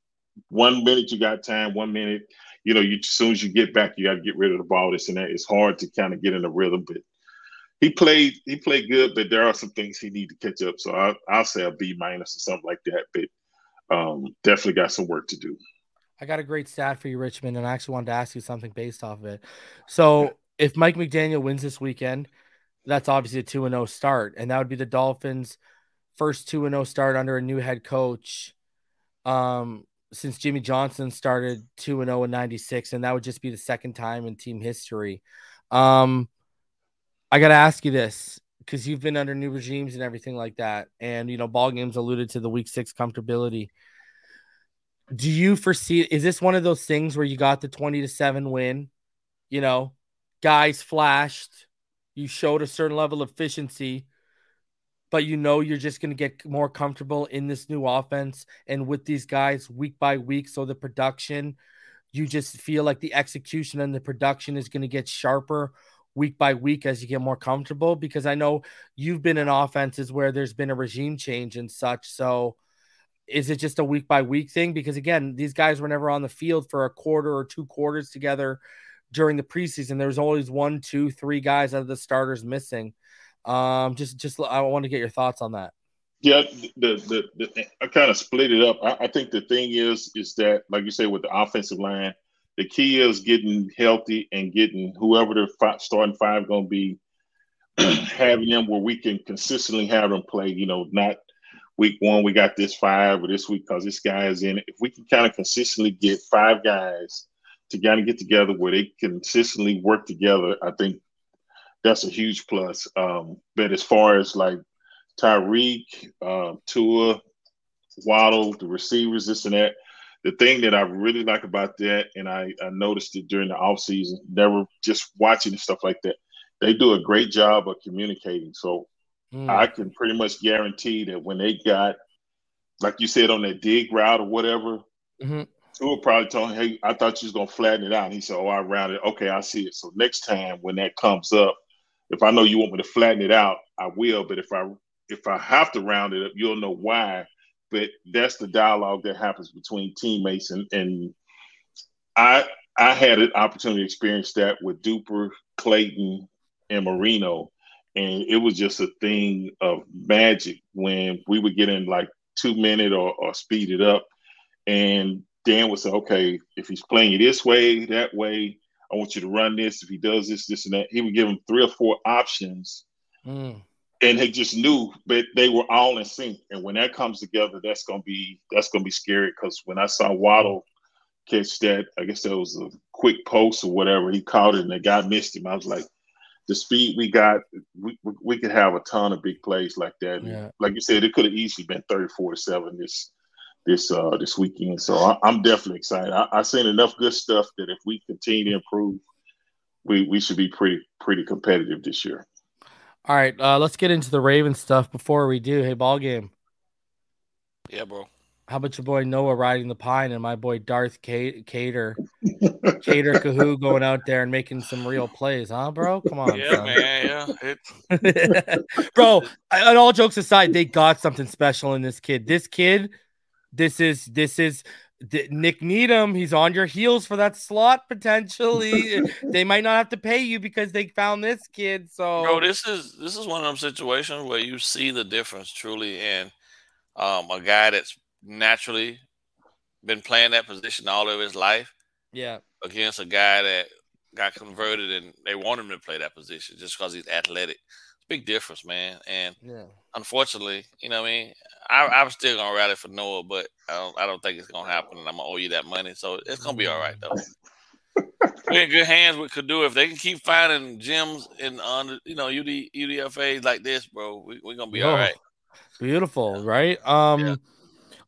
one minute you got time, one minute, you know, you as soon as you get back, you got to get rid of the ball. This and that. It's hard to kind of get in a rhythm, but he played he played good, but there are some things he need to catch up. So I, I'll say a B minus or something like that. But um, definitely got some work to do. I got a great stat for you, Richmond, and I actually wanted to ask you something based off of it. So, if Mike McDaniel wins this weekend, that's obviously a 2 0 start, and that would be the Dolphins' first 2 0 start under a new head coach um, since Jimmy Johnson started 2 0 in 96, and that would just be the second time in team history. Um, I got to ask you this because you've been under new regimes and everything like that. And you know, ball games alluded to the week six comfortability. Do you foresee is this one of those things where you got the 20 to 7 win? You know, guys flashed, you showed a certain level of efficiency, but you know you're just gonna get more comfortable in this new offense and with these guys week by week. So the production, you just feel like the execution and the production is gonna get sharper week by week as you get more comfortable because I know you've been in offenses where there's been a regime change and such. So is it just a week by week thing? Because again, these guys were never on the field for a quarter or two quarters together during the preseason. There was always one, two, three guys out of the starters missing. Um, just, just I want to get your thoughts on that. Yeah, the the, the I kind of split it up. I, I think the thing is, is that like you say with the offensive line, the key is getting healthy and getting whoever the five, starting five going to be, having them where we can consistently have them play. You know, not week one we got this five or this week because this guy is in. If we can kind of consistently get five guys to kind of get together where they consistently work together, I think that's a huge plus. Um, but as far as like Tyreek, uh, Tua, Waddle, the receivers, this and that, the thing that I really like about that, and I, I noticed it during the off season, never just watching and stuff like that, they do a great job of communicating. So mm. I can pretty much guarantee that when they got, like you said, on that dig route or whatever, mm-hmm. Tua probably told him, "Hey, I thought you was gonna flatten it out." And he said, "Oh, I rounded. Okay, I see it. So next time when that comes up, if I know you want me to flatten it out, I will. But if I if I have to round it up, you'll know why but that's the dialogue that happens between teammates and and I I had an opportunity to experience that with Duper, Clayton, and Marino, and it was just a thing of magic when we would get in like two minute or, or speed it up, and Dan would say, "Okay, if he's playing you this way, that way, I want you to run this. If he does this, this, and that, he would give him three or four options." Mm and they just knew, but they were all in sync. And when that comes together, that's gonna be that's gonna be scary. Because when I saw Waddle catch that, I guess that was a quick post or whatever, he caught it and the guy missed him. I was like, the speed we got, we we could have a ton of big plays like that. Yeah. Like you said, it could have easily been thirty four to seven this this uh this weekend. So I, am definitely excited. I, I've seen enough good stuff that if we continue to improve, we we should be pretty pretty competitive this year. All right, uh, let's get into the Ravens stuff before we do. Hey, ball game. Yeah, bro. How about your boy Noah riding the pine and my boy Darth Kader, Kader Kohou going out there and making some real plays, huh, bro? Come on, yeah, son. man, yeah, bro. And all jokes aside, they got something special in this kid. This kid, this is this is Nik Needham, he's on your heels for that slot potentially. they might not have to pay you because they found this kid. So, bro, this is this is one of them situations where you see the difference truly in um, a guy that's naturally been playing that position all of his life. Yeah, against a guy that got converted and they want him to play that position just because he's athletic. Big difference, man. And Yeah. unfortunately, you know what I mean. I, I'm still gonna rally for Noah, but I don't. I don't think it's gonna happen, and I'm gonna owe you that money. So it's gonna be all right though. We're in good hands with Kadu. If they can keep finding gems in on you know UD UDFA like this, bro, we, we're gonna be all right. Beautiful, right? Um Yeah.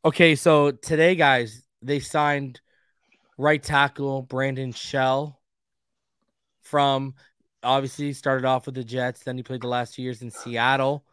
okay, so today guys, they signed right tackle Brandon Shell from obviously started off with the Jets, then he played the last two years in Seattle.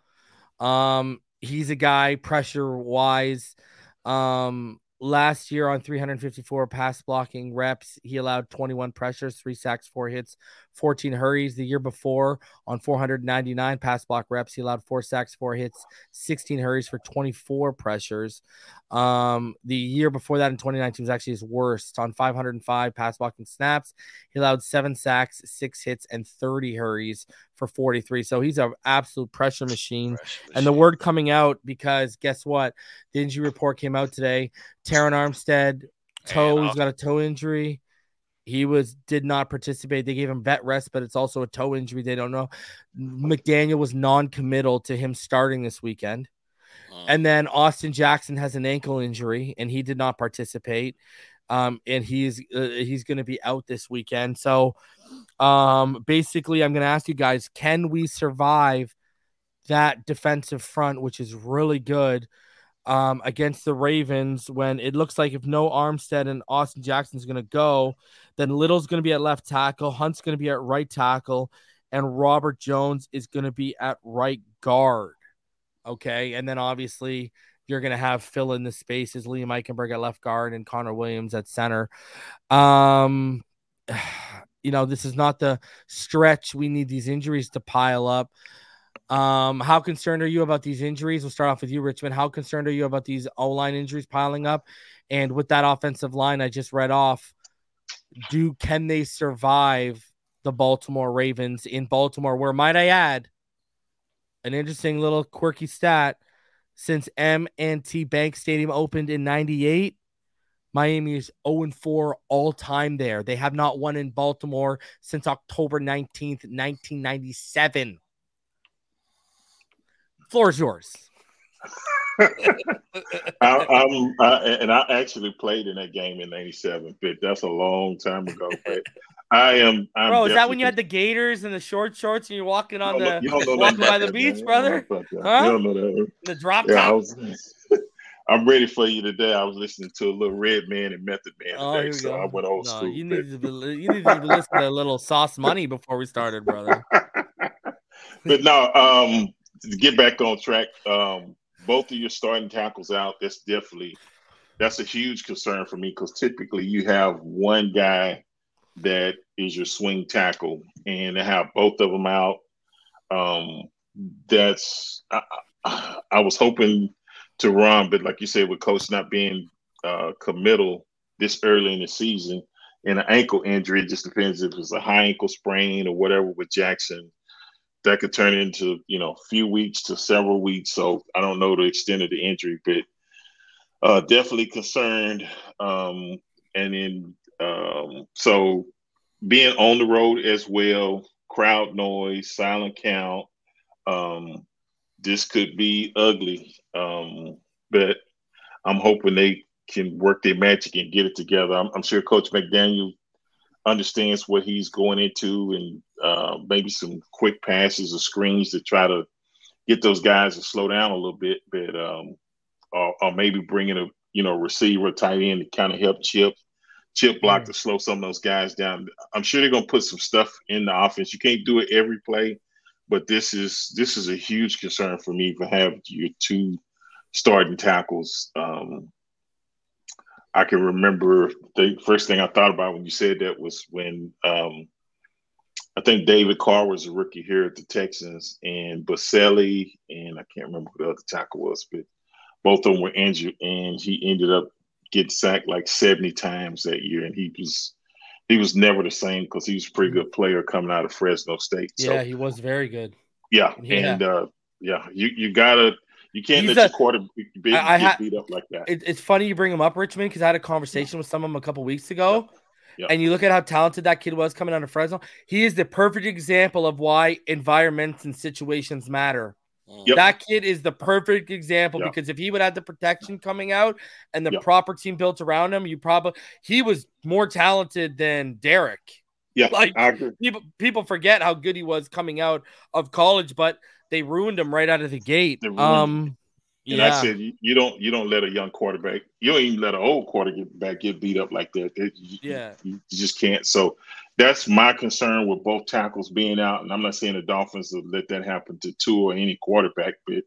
Um he's a guy pressure wise um last year on 354 pass blocking reps, he allowed 21 pressures, 3 sacks, 4 hits, 14 hurries. The year before on 499 pass block reps, he allowed 4 sacks, 4 hits, 16 hurries for 24 pressures. Um, the year before that in 2019 was actually his worst on 505 pass blocking snaps. He allowed seven sacks, six hits, and 30 hurries for 43. So he's an absolute pressure machine. And the word coming out because guess what? The injury report came out today. Terron Armstead, toe, he's got a toe injury. He was did not participate. They gave him vet rest, but it's also a toe injury. They don't know. McDaniel was non-committal to him starting this weekend. Mm. And then Austin Jackson has an ankle injury and he did not participate. Um, and he's uh, he's going to be out this weekend. So, um, basically, I'm going to ask you guys: Can we survive that defensive front, which is really good, um, against the Ravens? When it looks like if no Armstead and Austin Jackson's going to go, then Little's going to be at left tackle, Hunt's going to be at right tackle, and Robert Jones is going to be at right guard. Okay. And then obviously you're going to have fill in the spaces Liam Eichenberg at left guard and Connor Williams at center. Um, you know, this is not the stretch. We need these injuries to pile up. Um, how concerned are you about these injuries? We'll start off with you, Richmond. How concerned are you about these O line injuries piling up? And with that offensive line I just read off, do can they survive the Baltimore Ravens in Baltimore? Where might I add an interesting little quirky stat since M and T Bank Stadium opened in 98 Miami is 0 4 all time there. They have not won in Baltimore since October 19th, 1997. Floor is yours. I, I, and I actually played in that game in '97, but that's a long time ago. But I am, I'm Bro, is that when you had the Gators and the short shorts and you're walking on You don't know- the know walking by the beach. Brother? don't know about that. Huh? You don't know that. the drop Yeah, I top? was. I'm ready for you today. I was listening to a little Redman and Method Man Oh, today, so go. I went old no, school. you needed to be, you needed to listen to a little sauce money before we started, brother. but no, um, to get back on track, um, both of your starting tackles out. That's definitely that's a huge concern for me because typically you have one guy that is your swing tackle, and to have both of them out, um, that's I, I, was hoping to run, but like you said, with coach not being uh, committal this early in the season. And an ankle injury, it just depends if it's a high ankle sprain or whatever with Jackson that could turn into you know a few weeks to several weeks. So I don't know the extent of the injury, but uh, definitely concerned. Um, and then um, so being on the road as well, crowd noise, silent count. Um, this could be ugly, um, but I'm hoping they can work their magic and get it together. I'm, I'm sure Coach McDaniel understands what he's going into and uh, maybe some quick passes or screens to try to get those guys to slow down a little bit, but um, or, or maybe bringing a you know receiver tight end to kind of help chip chip block Mm. to slow some of those guys down. I'm sure they're gonna put some stuff in the offense. You can't do it every play, but this is this is a huge concern for me for having your two starting tackles. Um, I can remember the first thing I thought about when you said that was when um, I think David Carr was a rookie here at the Texans, and Boselli and I can't remember who the other tackle was, but both of them were injured, and he ended up getting sacked like seventy times that year, and he was he was never the same because he was a pretty good player coming out of Fresno State. So Yeah, he was very good. yeah, Yeah. and uh, yeah, you you gotta you can't He's let a- your quarterback be, I- I get ha- beat up like that. It, it's funny you bring him up, Richmond, because I had a conversation with some of them a couple weeks ago, Yep. And you look at how talented that kid was coming out of Fresno. He is the perfect example of why environments and situations matter. Mm. Yep. That kid is the perfect example Yep. because if he would have the protection coming out and the Yep. proper team built around him, you probably he was more talented than Derek. Yeah, Like- I agree. People people forget how good he was coming out of college, but they ruined him right out of the gate. They ruined him. Um, And yeah. I said you, don't you don't let a young quarterback, you don't even let an old quarterback get beat up like that. It- you, Yeah. you, you just can't. So that's my concern with both tackles being out. And I'm not saying the Dolphins will let that happen to two or any quarterback, but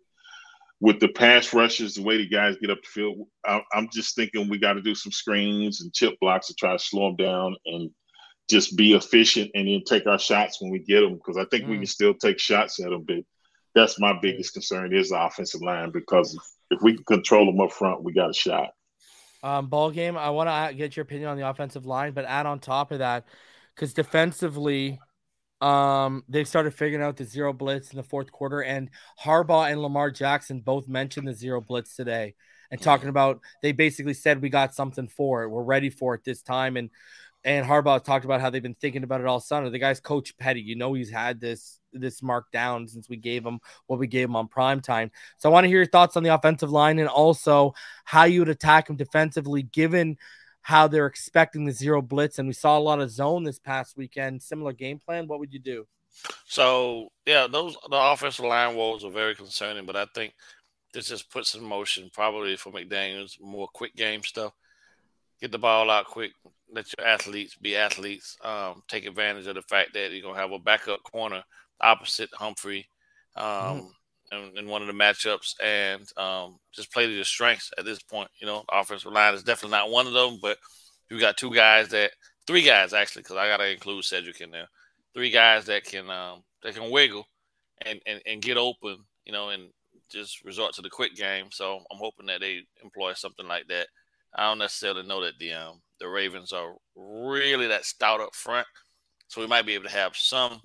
with the pass rushes, the way the guys get up the field, I, I'm just thinking we got to do some screens and chip blocks to try to slow them down and just be efficient and then take our shots when we get them because I think we Mm. can still take shots at them. But that's my biggest concern is the offensive line because if we can control them up front, we got a shot. um, ball game. I want to get your opinion on the offensive line, but add on top of that, because defensively, um, they've started figuring out the zero blitz in the fourth quarter, and Harbaugh and Lamar Jackson both mentioned the zero blitz today, and talking about they basically said we got something for it, we're ready for it this time, and and Harbaugh talked about how they've been thinking about it all summer. The guy's Coach Petty, you know, he's had this this marked down since we gave him what we gave him on prime time. So I want to hear your thoughts on the offensive line and also how you would attack them defensively, given how they're expecting the zero blitz. And we saw a lot of zone this past weekend. Similar game plan. What would you do? So yeah, those the offensive line woes are very concerning, but I think this just puts in motion probably for McDaniel's more quick game stuff. Get the ball out quick. Let your athletes be athletes. Um, take advantage of the fact that you're gonna have a backup corner opposite Humphrey um, in, in one of the matchups, and um, just play to your strengths at this point. You know, the offensive line is definitely not one of them, but you got two guys that, three guys actually, because I gotta include Cedric in there. Three guys that can um, that can wiggle and, and and get open. You know, and just resort to the quick game. So I'm hoping that they employ something like that. I don't necessarily know that the um, the Ravens are really that stout up front, so we might be able to have some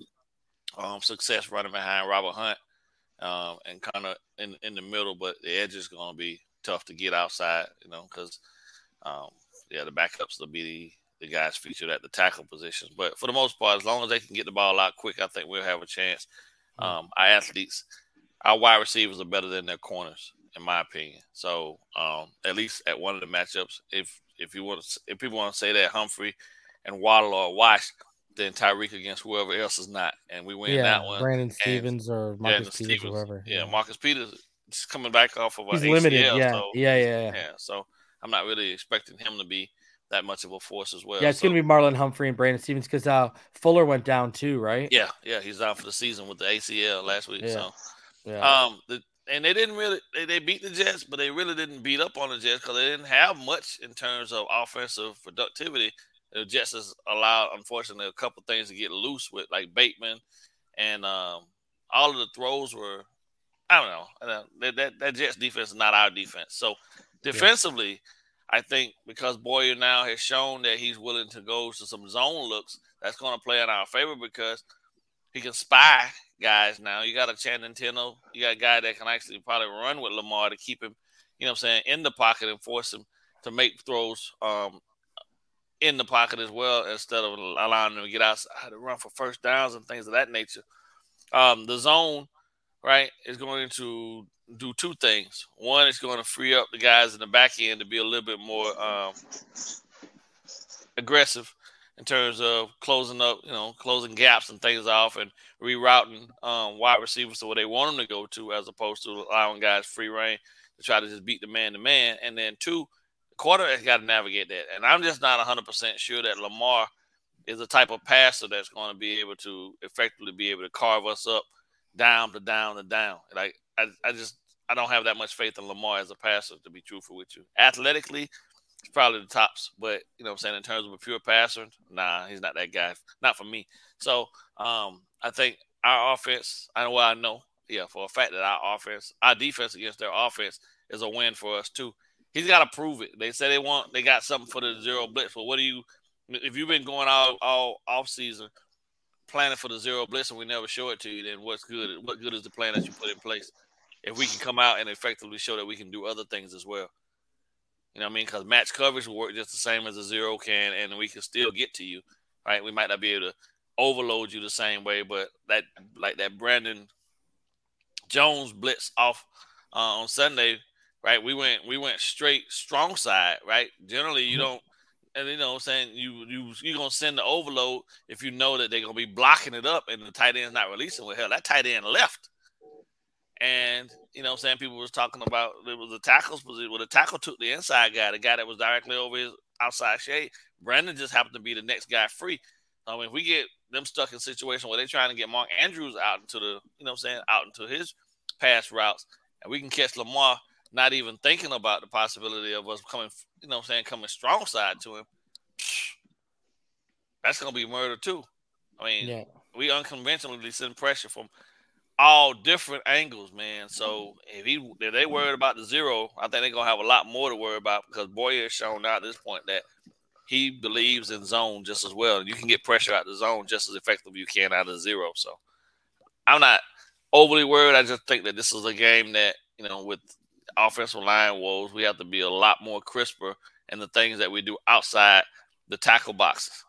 um, success running behind Robert Hunt um, and kind of in in the middle. But the edge is going to be tough to get outside, you know, because um, yeah, the backups will be the, the guys featured at the tackle positions. But for the most part, as long as they can get the ball out quick, I think we'll have a chance. Um, our athletes, our wide receivers are better than their corners, in my opinion. So um, at least at one of the matchups, if if you want to, if people want to say that Humphrey and Waddle are washed, then Tyreek against whoever else is not, and we win yeah, that one. Brandon Stephens or Marcus and Peters Stephens. whoever. Yeah, Marcus Peters is coming back off of a He's ACL, limited. Yeah. so, yeah. Yeah. Yeah. yeah. So I'm not really expecting him to be that much of a force as well. Yeah, it's so, gonna be Marlon Humphrey and Brandon Stephens because uh, Fuller went down too, right? Yeah, yeah, he's out for the season with the ACL last week. Yeah. So Yeah. Um, the, and they didn't really they, they beat the Jets, but they really didn't beat up on the Jets because they didn't have much in terms of offensive productivity. The Jets has allowed, unfortunately, a couple things to get loose with like Bateman, and um, all of the throws were, I don't know, uh, that that, that Jets defense is not our defense. So defensively, I think because Boyer now has shown that he's willing to go to some zone looks, that's going to play in our favor because he can spy guys now. You got a Channing Tindall. You got a guy that can actually probably run with Lamar to keep him, you know what I'm saying, in the pocket and force him to make throws um, in the pocket as well instead of allowing them to get outside to run for first downs and things of that nature. Um, the zone, right, is going to do two things. One, it's going to free up the guys in the back end to be a little bit more um, aggressive in terms of closing up, you know, closing gaps and things off and rerouting um, wide receivers to where they want them to go to, as opposed to allowing guys free reign to try to just beat the man to man. And then two, quarterback's got to navigate that. And I'm just not 100% sure that Lamar is the type of passer that's going to be able to effectively be able to carve us up down to down to down. Like I, I just I don't have that much faith in Lamar as a passer, to be truthful with you. Athletically, he's probably the tops, but you know I'm saying in terms of a pure passer, nah, he's not that guy. Not for me. So um, I think our offense, I know what I know, yeah, for a fact that our offense, our defense against their offense is a win for us too. He's got to prove it. They say they want, they got something for the zero blitz. But what do you, if you've been going all all off season planning for the zero blitz and we never show it to you, then what's good? What good is the plan that you put in place? If we can come out and effectively show that we can do other things as well. You know what I mean? Because match coverage will work just the same as a zero can, and we can still get to you, right? We might not be able to overload you the same way, but that like that Brandon Jones blitz off uh, on Sunday, right? We went we went straight strong side, right? Generally, you mm-hmm. don't, and you know, what I'm saying you you you're gonna send the overload if you know that they're gonna be blocking it up and the tight end's not releasing. Well, hell, that tight end left. And you know, I'm saying people was talking about it was the tackles position. Well, the tackle took the inside guy, the guy that was directly over his outside shade. Brandon just happened to be the next guy free. I mean, if we get them stuck in a situation where they're trying to get Mark Andrews out into the, you know, what I'm saying, out into his pass routes, and we can catch Lamar not even thinking about the possibility of us coming, you know, I'm saying, coming strong side to him. That's gonna be murder too. I mean, yeah. we unconventionally send pressure from all different angles, man. So if he if they worried about the zero, I think they're gonna have a lot more to worry about because Boyer has shown out at this point that he believes in zone just as well. You can get pressure out the zone just as effective you can out of zero. So I'm not overly worried. I just think that this is a game that, you know, with offensive line woes, we have to be a lot more crisper in the things that we do outside the tackle boxes.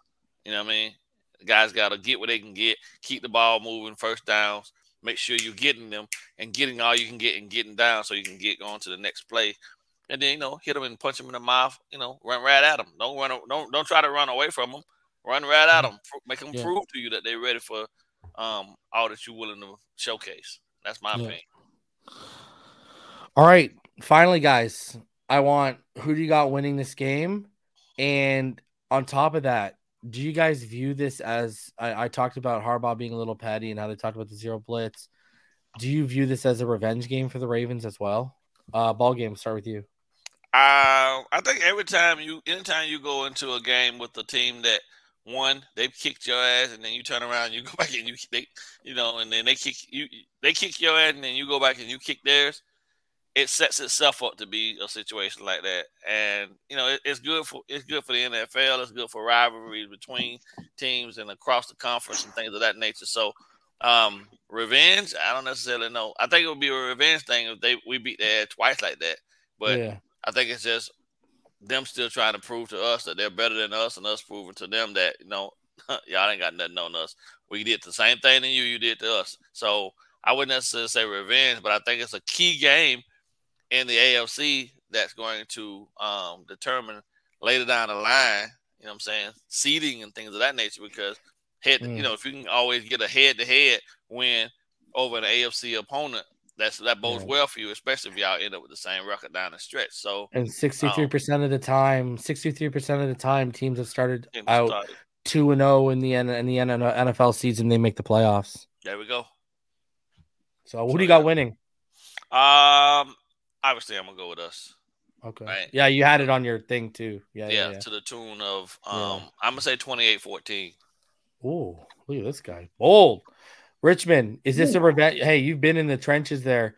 You know what I mean? The guys got to get what they can get, keep the ball moving, first downs, make sure you're getting them and getting all you can get and getting down so you can get on to the next play. And then you know, hit them and punch them in the mouth. You know, run right at them. Don't run. Don't don't try to run away from them. Run right at them. Make them yeah. prove to you that they're ready for um, all that you're willing to showcase. That's my yeah. opinion. All right, finally, guys, I want who do you got winning this game? And on top of that, do you guys view this as I, I, talked about Harbaugh being a little petty and how they talked about the zero blitz? Do you view this as a revenge game for the Ravens as well? Uh, ball game. Start with you. Uh, I think every time you, anytime you go into a game with a team that one they've kicked your ass, and then you turn around, and you go back and you they, you know, and then they kick you, they kick your ass, and then you go back and you kick theirs it sets itself up to be a situation like that. And you know, it, it's good for it's good for the NFL. It's good for rivalries between teams and across the conference and things of that nature. So, um, revenge, I don't necessarily know. I think it would be a revenge thing if they we beat their twice like that. But yeah. I think it's just them still trying to prove to us that they're better than us, and us proving to them that you know y'all ain't got nothing on us. We did the same thing to you, you did to us. So I wouldn't necessarily say revenge, but I think it's a key game in the AFC that's going to um, determine later down the line, you know what I'm saying, seeding and things of that nature because head mm. you know, if you can always get a head to head win over an AFC opponent, that's that bodes yeah. well for you, especially if y'all end up with the same record down the stretch. So and sixty three percent of the time, sixty three percent of the time, teams have started teams out two and zero oh in the end, in the NFL season. They make the playoffs. There we go. So who so, do you got winning? Um, obviously I'm gonna go with us. Okay. Right? Yeah, you had it on your thing too. Yeah, yeah, yeah, yeah. to the tune of um yeah. I'm gonna say 28-14. Oh, look at this guy. Bold. Richmond, is this a revenge? Hey, you've been in the trenches there.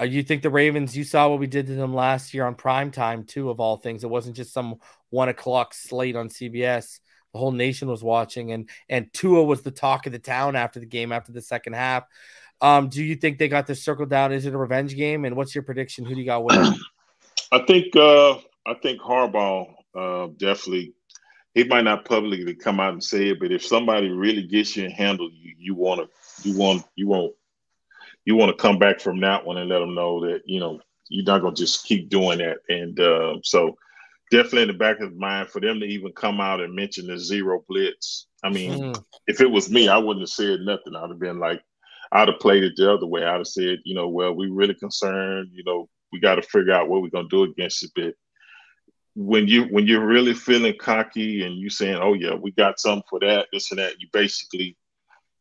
Uh, you think the Ravens, you saw what we did to them last year on prime time, too, of all things. It wasn't just some one o'clock slate on CBS. The whole nation was watching, and and Tua was the talk of the town after the game, after the second half. Um, do you think they got this circle down? Is it a revenge game? And what's your prediction? Who do you got winning? I think uh, I think Harbaugh uh, definitely. He might not publicly come out and say it, but if somebody really gets you and handle you, you want to, you want, you want, you want to come back from that one and let them know that you know you're not gonna just keep doing that. And uh, so, definitely in the back of mind for them to even come out and mention the zero blitz. I mean, mm. if it was me, I wouldn't have said nothing. I'd have been like, I'd have played it the other way. I'd have said, you know, well, we're really concerned. You know, we got to figure out what we're gonna do against it. But when you when you're really feeling cocky and you saying, oh yeah, we got something for that, this and that, you basically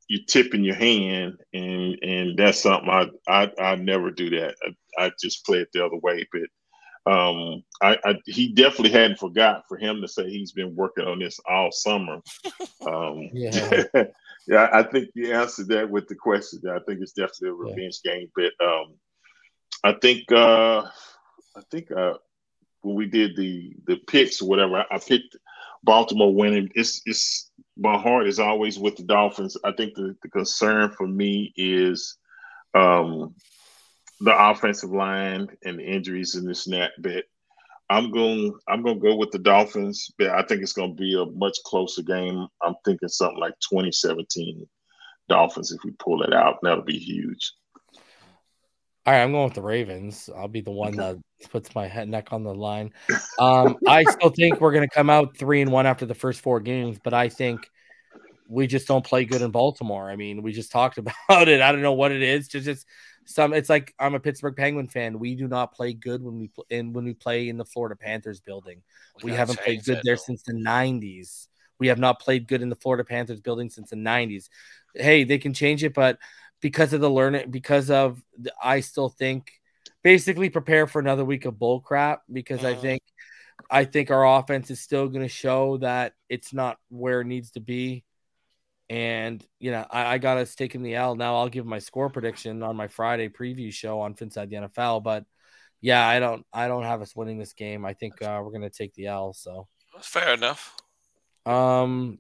you tipping your hand, and and that's something I I I never do that. I, I just play it the other way, but. Um, I, I, he definitely hadn't forgot for him to say he's been working on this all summer. Um, yeah. yeah, I think you answered that with the question. I think it's definitely a revenge yeah. game, but um, I think uh, I think uh, when we did the the picks or whatever, I, I picked Baltimore winning. It's it's my heart is always with the Dolphins. I think the, the concern for me is um, the offensive line and the injuries in this net bit. I'm going. I'm going to go with the Dolphins. But I think it's going to be a much closer game. I'm thinking something like 2017 Dolphins if we pull it out. That'll be huge. All right, I'm going with the Ravens. I'll be the one that puts my head neck on the line. Um, I still think we're going to come out three and one after the first four games, but I think we just don't play good in Baltimore. I mean, we just talked about it. I don't know what it is. Just, just some. It's like I'm a Pittsburgh Penguin fan. We do not play good when we pl- in when we play in the Florida Panthers building. We, gotta haven't played good there though. since the '90s. We have not played good in the Florida Panthers building since the '90s. Hey, they can change it, but because of the learning, because of the, I still think basically prepare for another week of bull crap because I Mhm. think I think our offense is still going to show that it's not where it needs to be. And you know, I, I got us taking the L. Now I'll give my score prediction on my Friday preview show on Finside the NFL. But yeah, I don't I don't have us winning this game. I think uh, we're gonna take the L. So That's fair enough. um,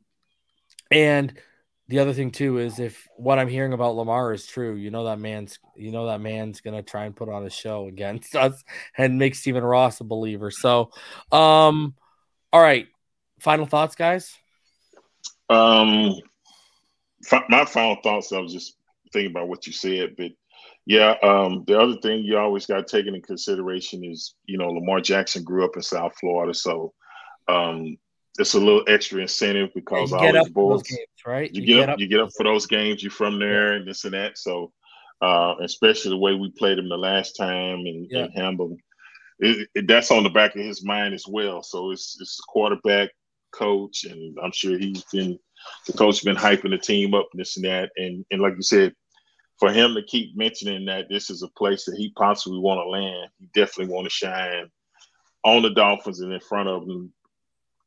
and the other thing too is if what I'm hearing about Lamar is true, you know that man's you know that man's gonna try and put on a show against us and make Stephen Ross a believer. So, um, all right, final thoughts, guys. Um, fi- my final thoughts. I was just thinking about what you said, but yeah. Um, the other thing you always got taken in consideration is, you know, Lamar Jackson grew up in South Florida, so um, it's a little extra incentive because you all get up those boys, games, right? you, get, up, you get up for those games. You're from there and this and that. So, uh, especially the way we played him the last time and, Yeah. and handled it, it, that's on the back of his mind as well. So it's it's quarterback, coach, and I'm sure he's been the coach been hyping the team up and this and that. And and like you said, for him to keep mentioning that this is a place that he possibly want to land, he definitely want to shine on the Dolphins and in front of them.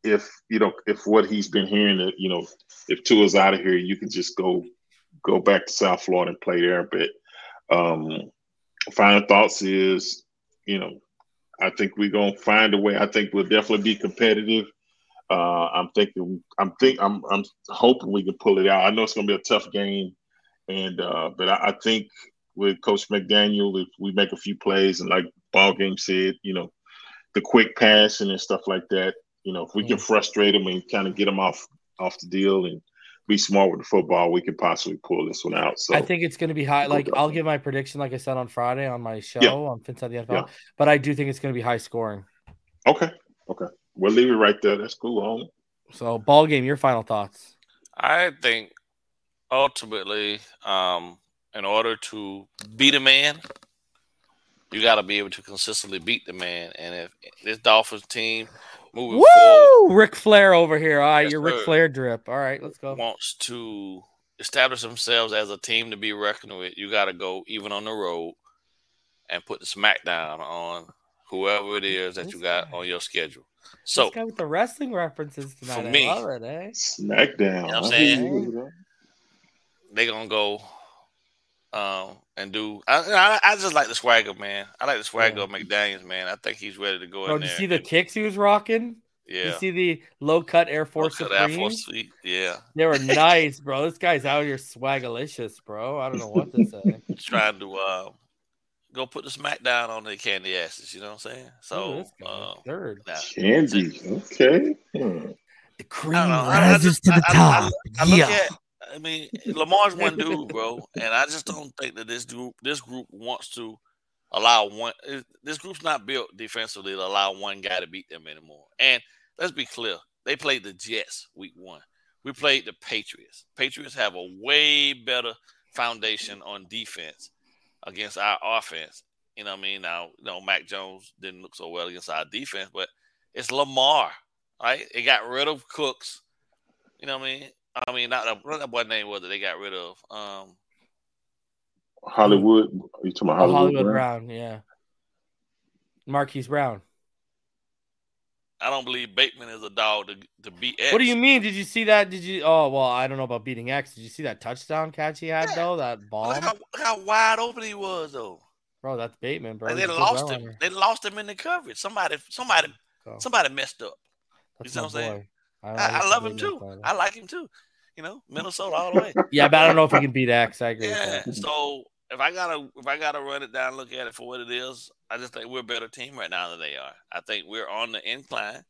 If you know, if what he's been hearing, that you know, if Tua's out of here, you can just go go back to South Florida and play there. But um, final thoughts is, you know, I think we're gonna find a way. I think we'll definitely be competitive. Uh, I'm thinking. I'm think. I'm. I'm hoping we can pull it out. I know it's gonna be a tough game, and uh, but I, I think with Coach McDaniel, if we make a few plays and like ball game said, you know, the quick passing and stuff like that. You know, if we can frustrate them and kind of get them off off the deal and be smart with the football, we could possibly pull this one out. So I think it's going to be high. Like I'll give my prediction, like I said on Friday on my show Yeah. on Finside the NFL. Yeah. But I do think it's going to be high scoring. okay, okay, we'll leave it right there. That's cool. Homie. So ball game, your final thoughts. I think ultimately, um, in order to beat a man, you got to be able to consistently beat the man. And if this Dolphins team moving forward Woo! Ric Flair over here. All right, Yes, your Ric sir. Flair drip. All right, let's go. wants to establish themselves as a team to be reckoned with, you got to go even on the road and put the smackdown on whoever it is that you got on your schedule. So this guy with the wrestling references tonight. For me- it, eh? Smackdown. You know what I'm saying? hear you, they gonna go um, and do. I, I I just like the swagger, man. I like the swagger Yeah. of McDaniel's, man. I think he's ready to go Bro, in did you see the kicks he was rocking? You see the low cut Air Force Look at Air Force Yeah. They were nice, bro. This guy's out here swagalicious, bro. I don't know what to say. Trying to uh, go put the smackdown on the candy asses. You know what I'm saying? So this guy, uh, third. nah, Candy. Okay. Hmm. The cream I don't know. I- I just- to the I- I- top. I look yeah. at. I mean, Lamar's one dude, bro, and I just don't think that this group, this group wants to allow one. This group's not built defensively to allow one guy to beat them anymore. And let's be clear, they played the Jets week one. We played the Patriots. Patriots have a way better foundation on defense against our offense. You know what I mean? Now, you know, Mac Jones didn't look so well against our defense, but it's Lamar, right? They got rid of Cooks. You know what I mean? I mean, not that, what that boy name was that they got rid of. Um, Hollywood. Are you talking about Oh, Hollywood, Hollywood Brown? Brown, yeah. Marquise Brown. I don't believe Bateman is a dog to, to beat X. What do you mean? Did you see that? Did you? Oh well, I don't know about beating X. Did you see that touchdown catch he had Yeah. though? That Look bomb, how, look how wide open he was, though. bro. That's Bateman, bro. and they lost him. They lost him in the coverage. Somebody, somebody, So, somebody messed up. that's see my what I'm saying? boy. I, I love him too. side. I like him too. You know, Minnesota all the way. Yeah, but I don't know if he can beat X. I agree yeah. with that. So if I gotta if I gotta run it down, look at it for what it is, I just think we're a better team right now than they are. I think we're on the incline,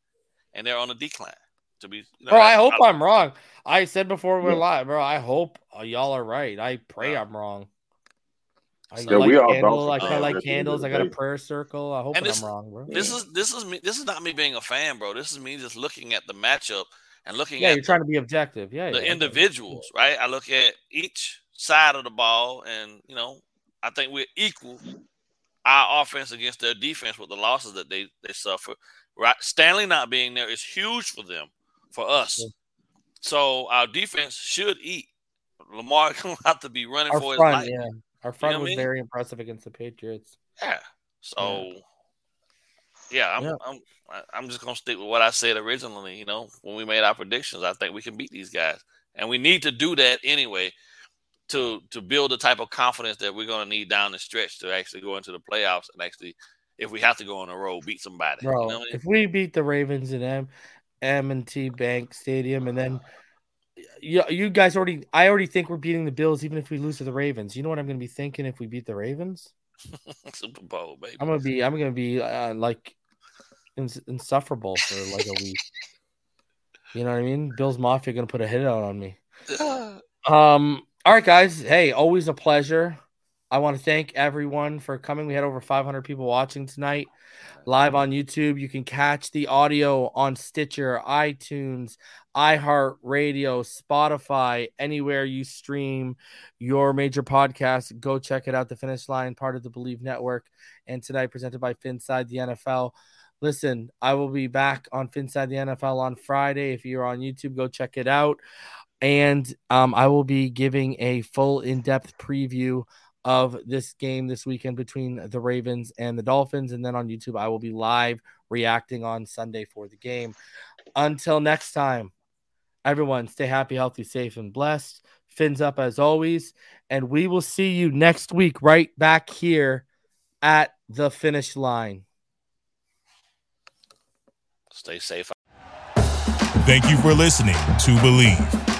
and they're on the decline. To be, you know, Bro, I that's- hope I'm wrong. I said before we're live, bro. I hope uh, y'all are right. I pray Yeah. I'm wrong. I Yeah, like we all candle. Dolphin I fans kinda like the end of candles. I got a prayer circle. I hope And I'm wrong, bro. This is this is me. This is not me being a fan, bro. This is me just looking at the matchup and looking Yeah, at you're trying to be objective. Yeah, the yeah, okay. individuals, right? I look at each side of the ball, and you know, I think we're equal. Our offense against their defense with the losses that they they suffer. Right, Stanley not being there is huge for them, for us. Yeah. So our defense should eat. Lamar gonna have to be running Our for his life. yeah, our front what I was mean? very impressive against the Patriots. Yeah. So, yeah, I'm, Yeah. I'm I- I'm just gonna stick with what I said originally. You know, when we made our predictions, I think we can beat these guys, and we need to do that anyway to to build the type of confidence that we're gonna need down the stretch to actually go into the playoffs and actually, if we have to go on the road, beat somebody. Bro, you know I mean? if we beat the Ravens in M M and T Bank Stadium, and then you, you guys already, I already think we're beating the Bills, even if we lose to the Ravens. You know what I'm going to be thinking if we beat the Ravens? Super Bowl, baby. I'm gonna be, I'm gonna be uh, like ins- insufferable for like a week. You know what I mean? Bills Mafia gonna put a hit out on me. Um. All right, guys. Hey, always a pleasure. I want to thank everyone for coming. We had over 500 people watching tonight, live on YouTube. You can catch the audio on Stitcher, iTunes, iHeartRadio, Spotify, anywhere you stream your major podcast. Go check it out. The Finish Line, part of the Bleav Network, and tonight presented by Finside the NFL. Listen, I will be back on Finside the NFL on Friday. If you're on YouTube, go check it out and um, I will be giving a full in-depth preview of this game this weekend between the Ravens and the Dolphins, and then on YouTube I will be live reacting on Sunday for the game. Until next time, everyone, stay happy, healthy, safe, and blessed. Fins up as always, and we will see you next week right back here at the finish line. Stay safe. Thank you for listening to Bleav.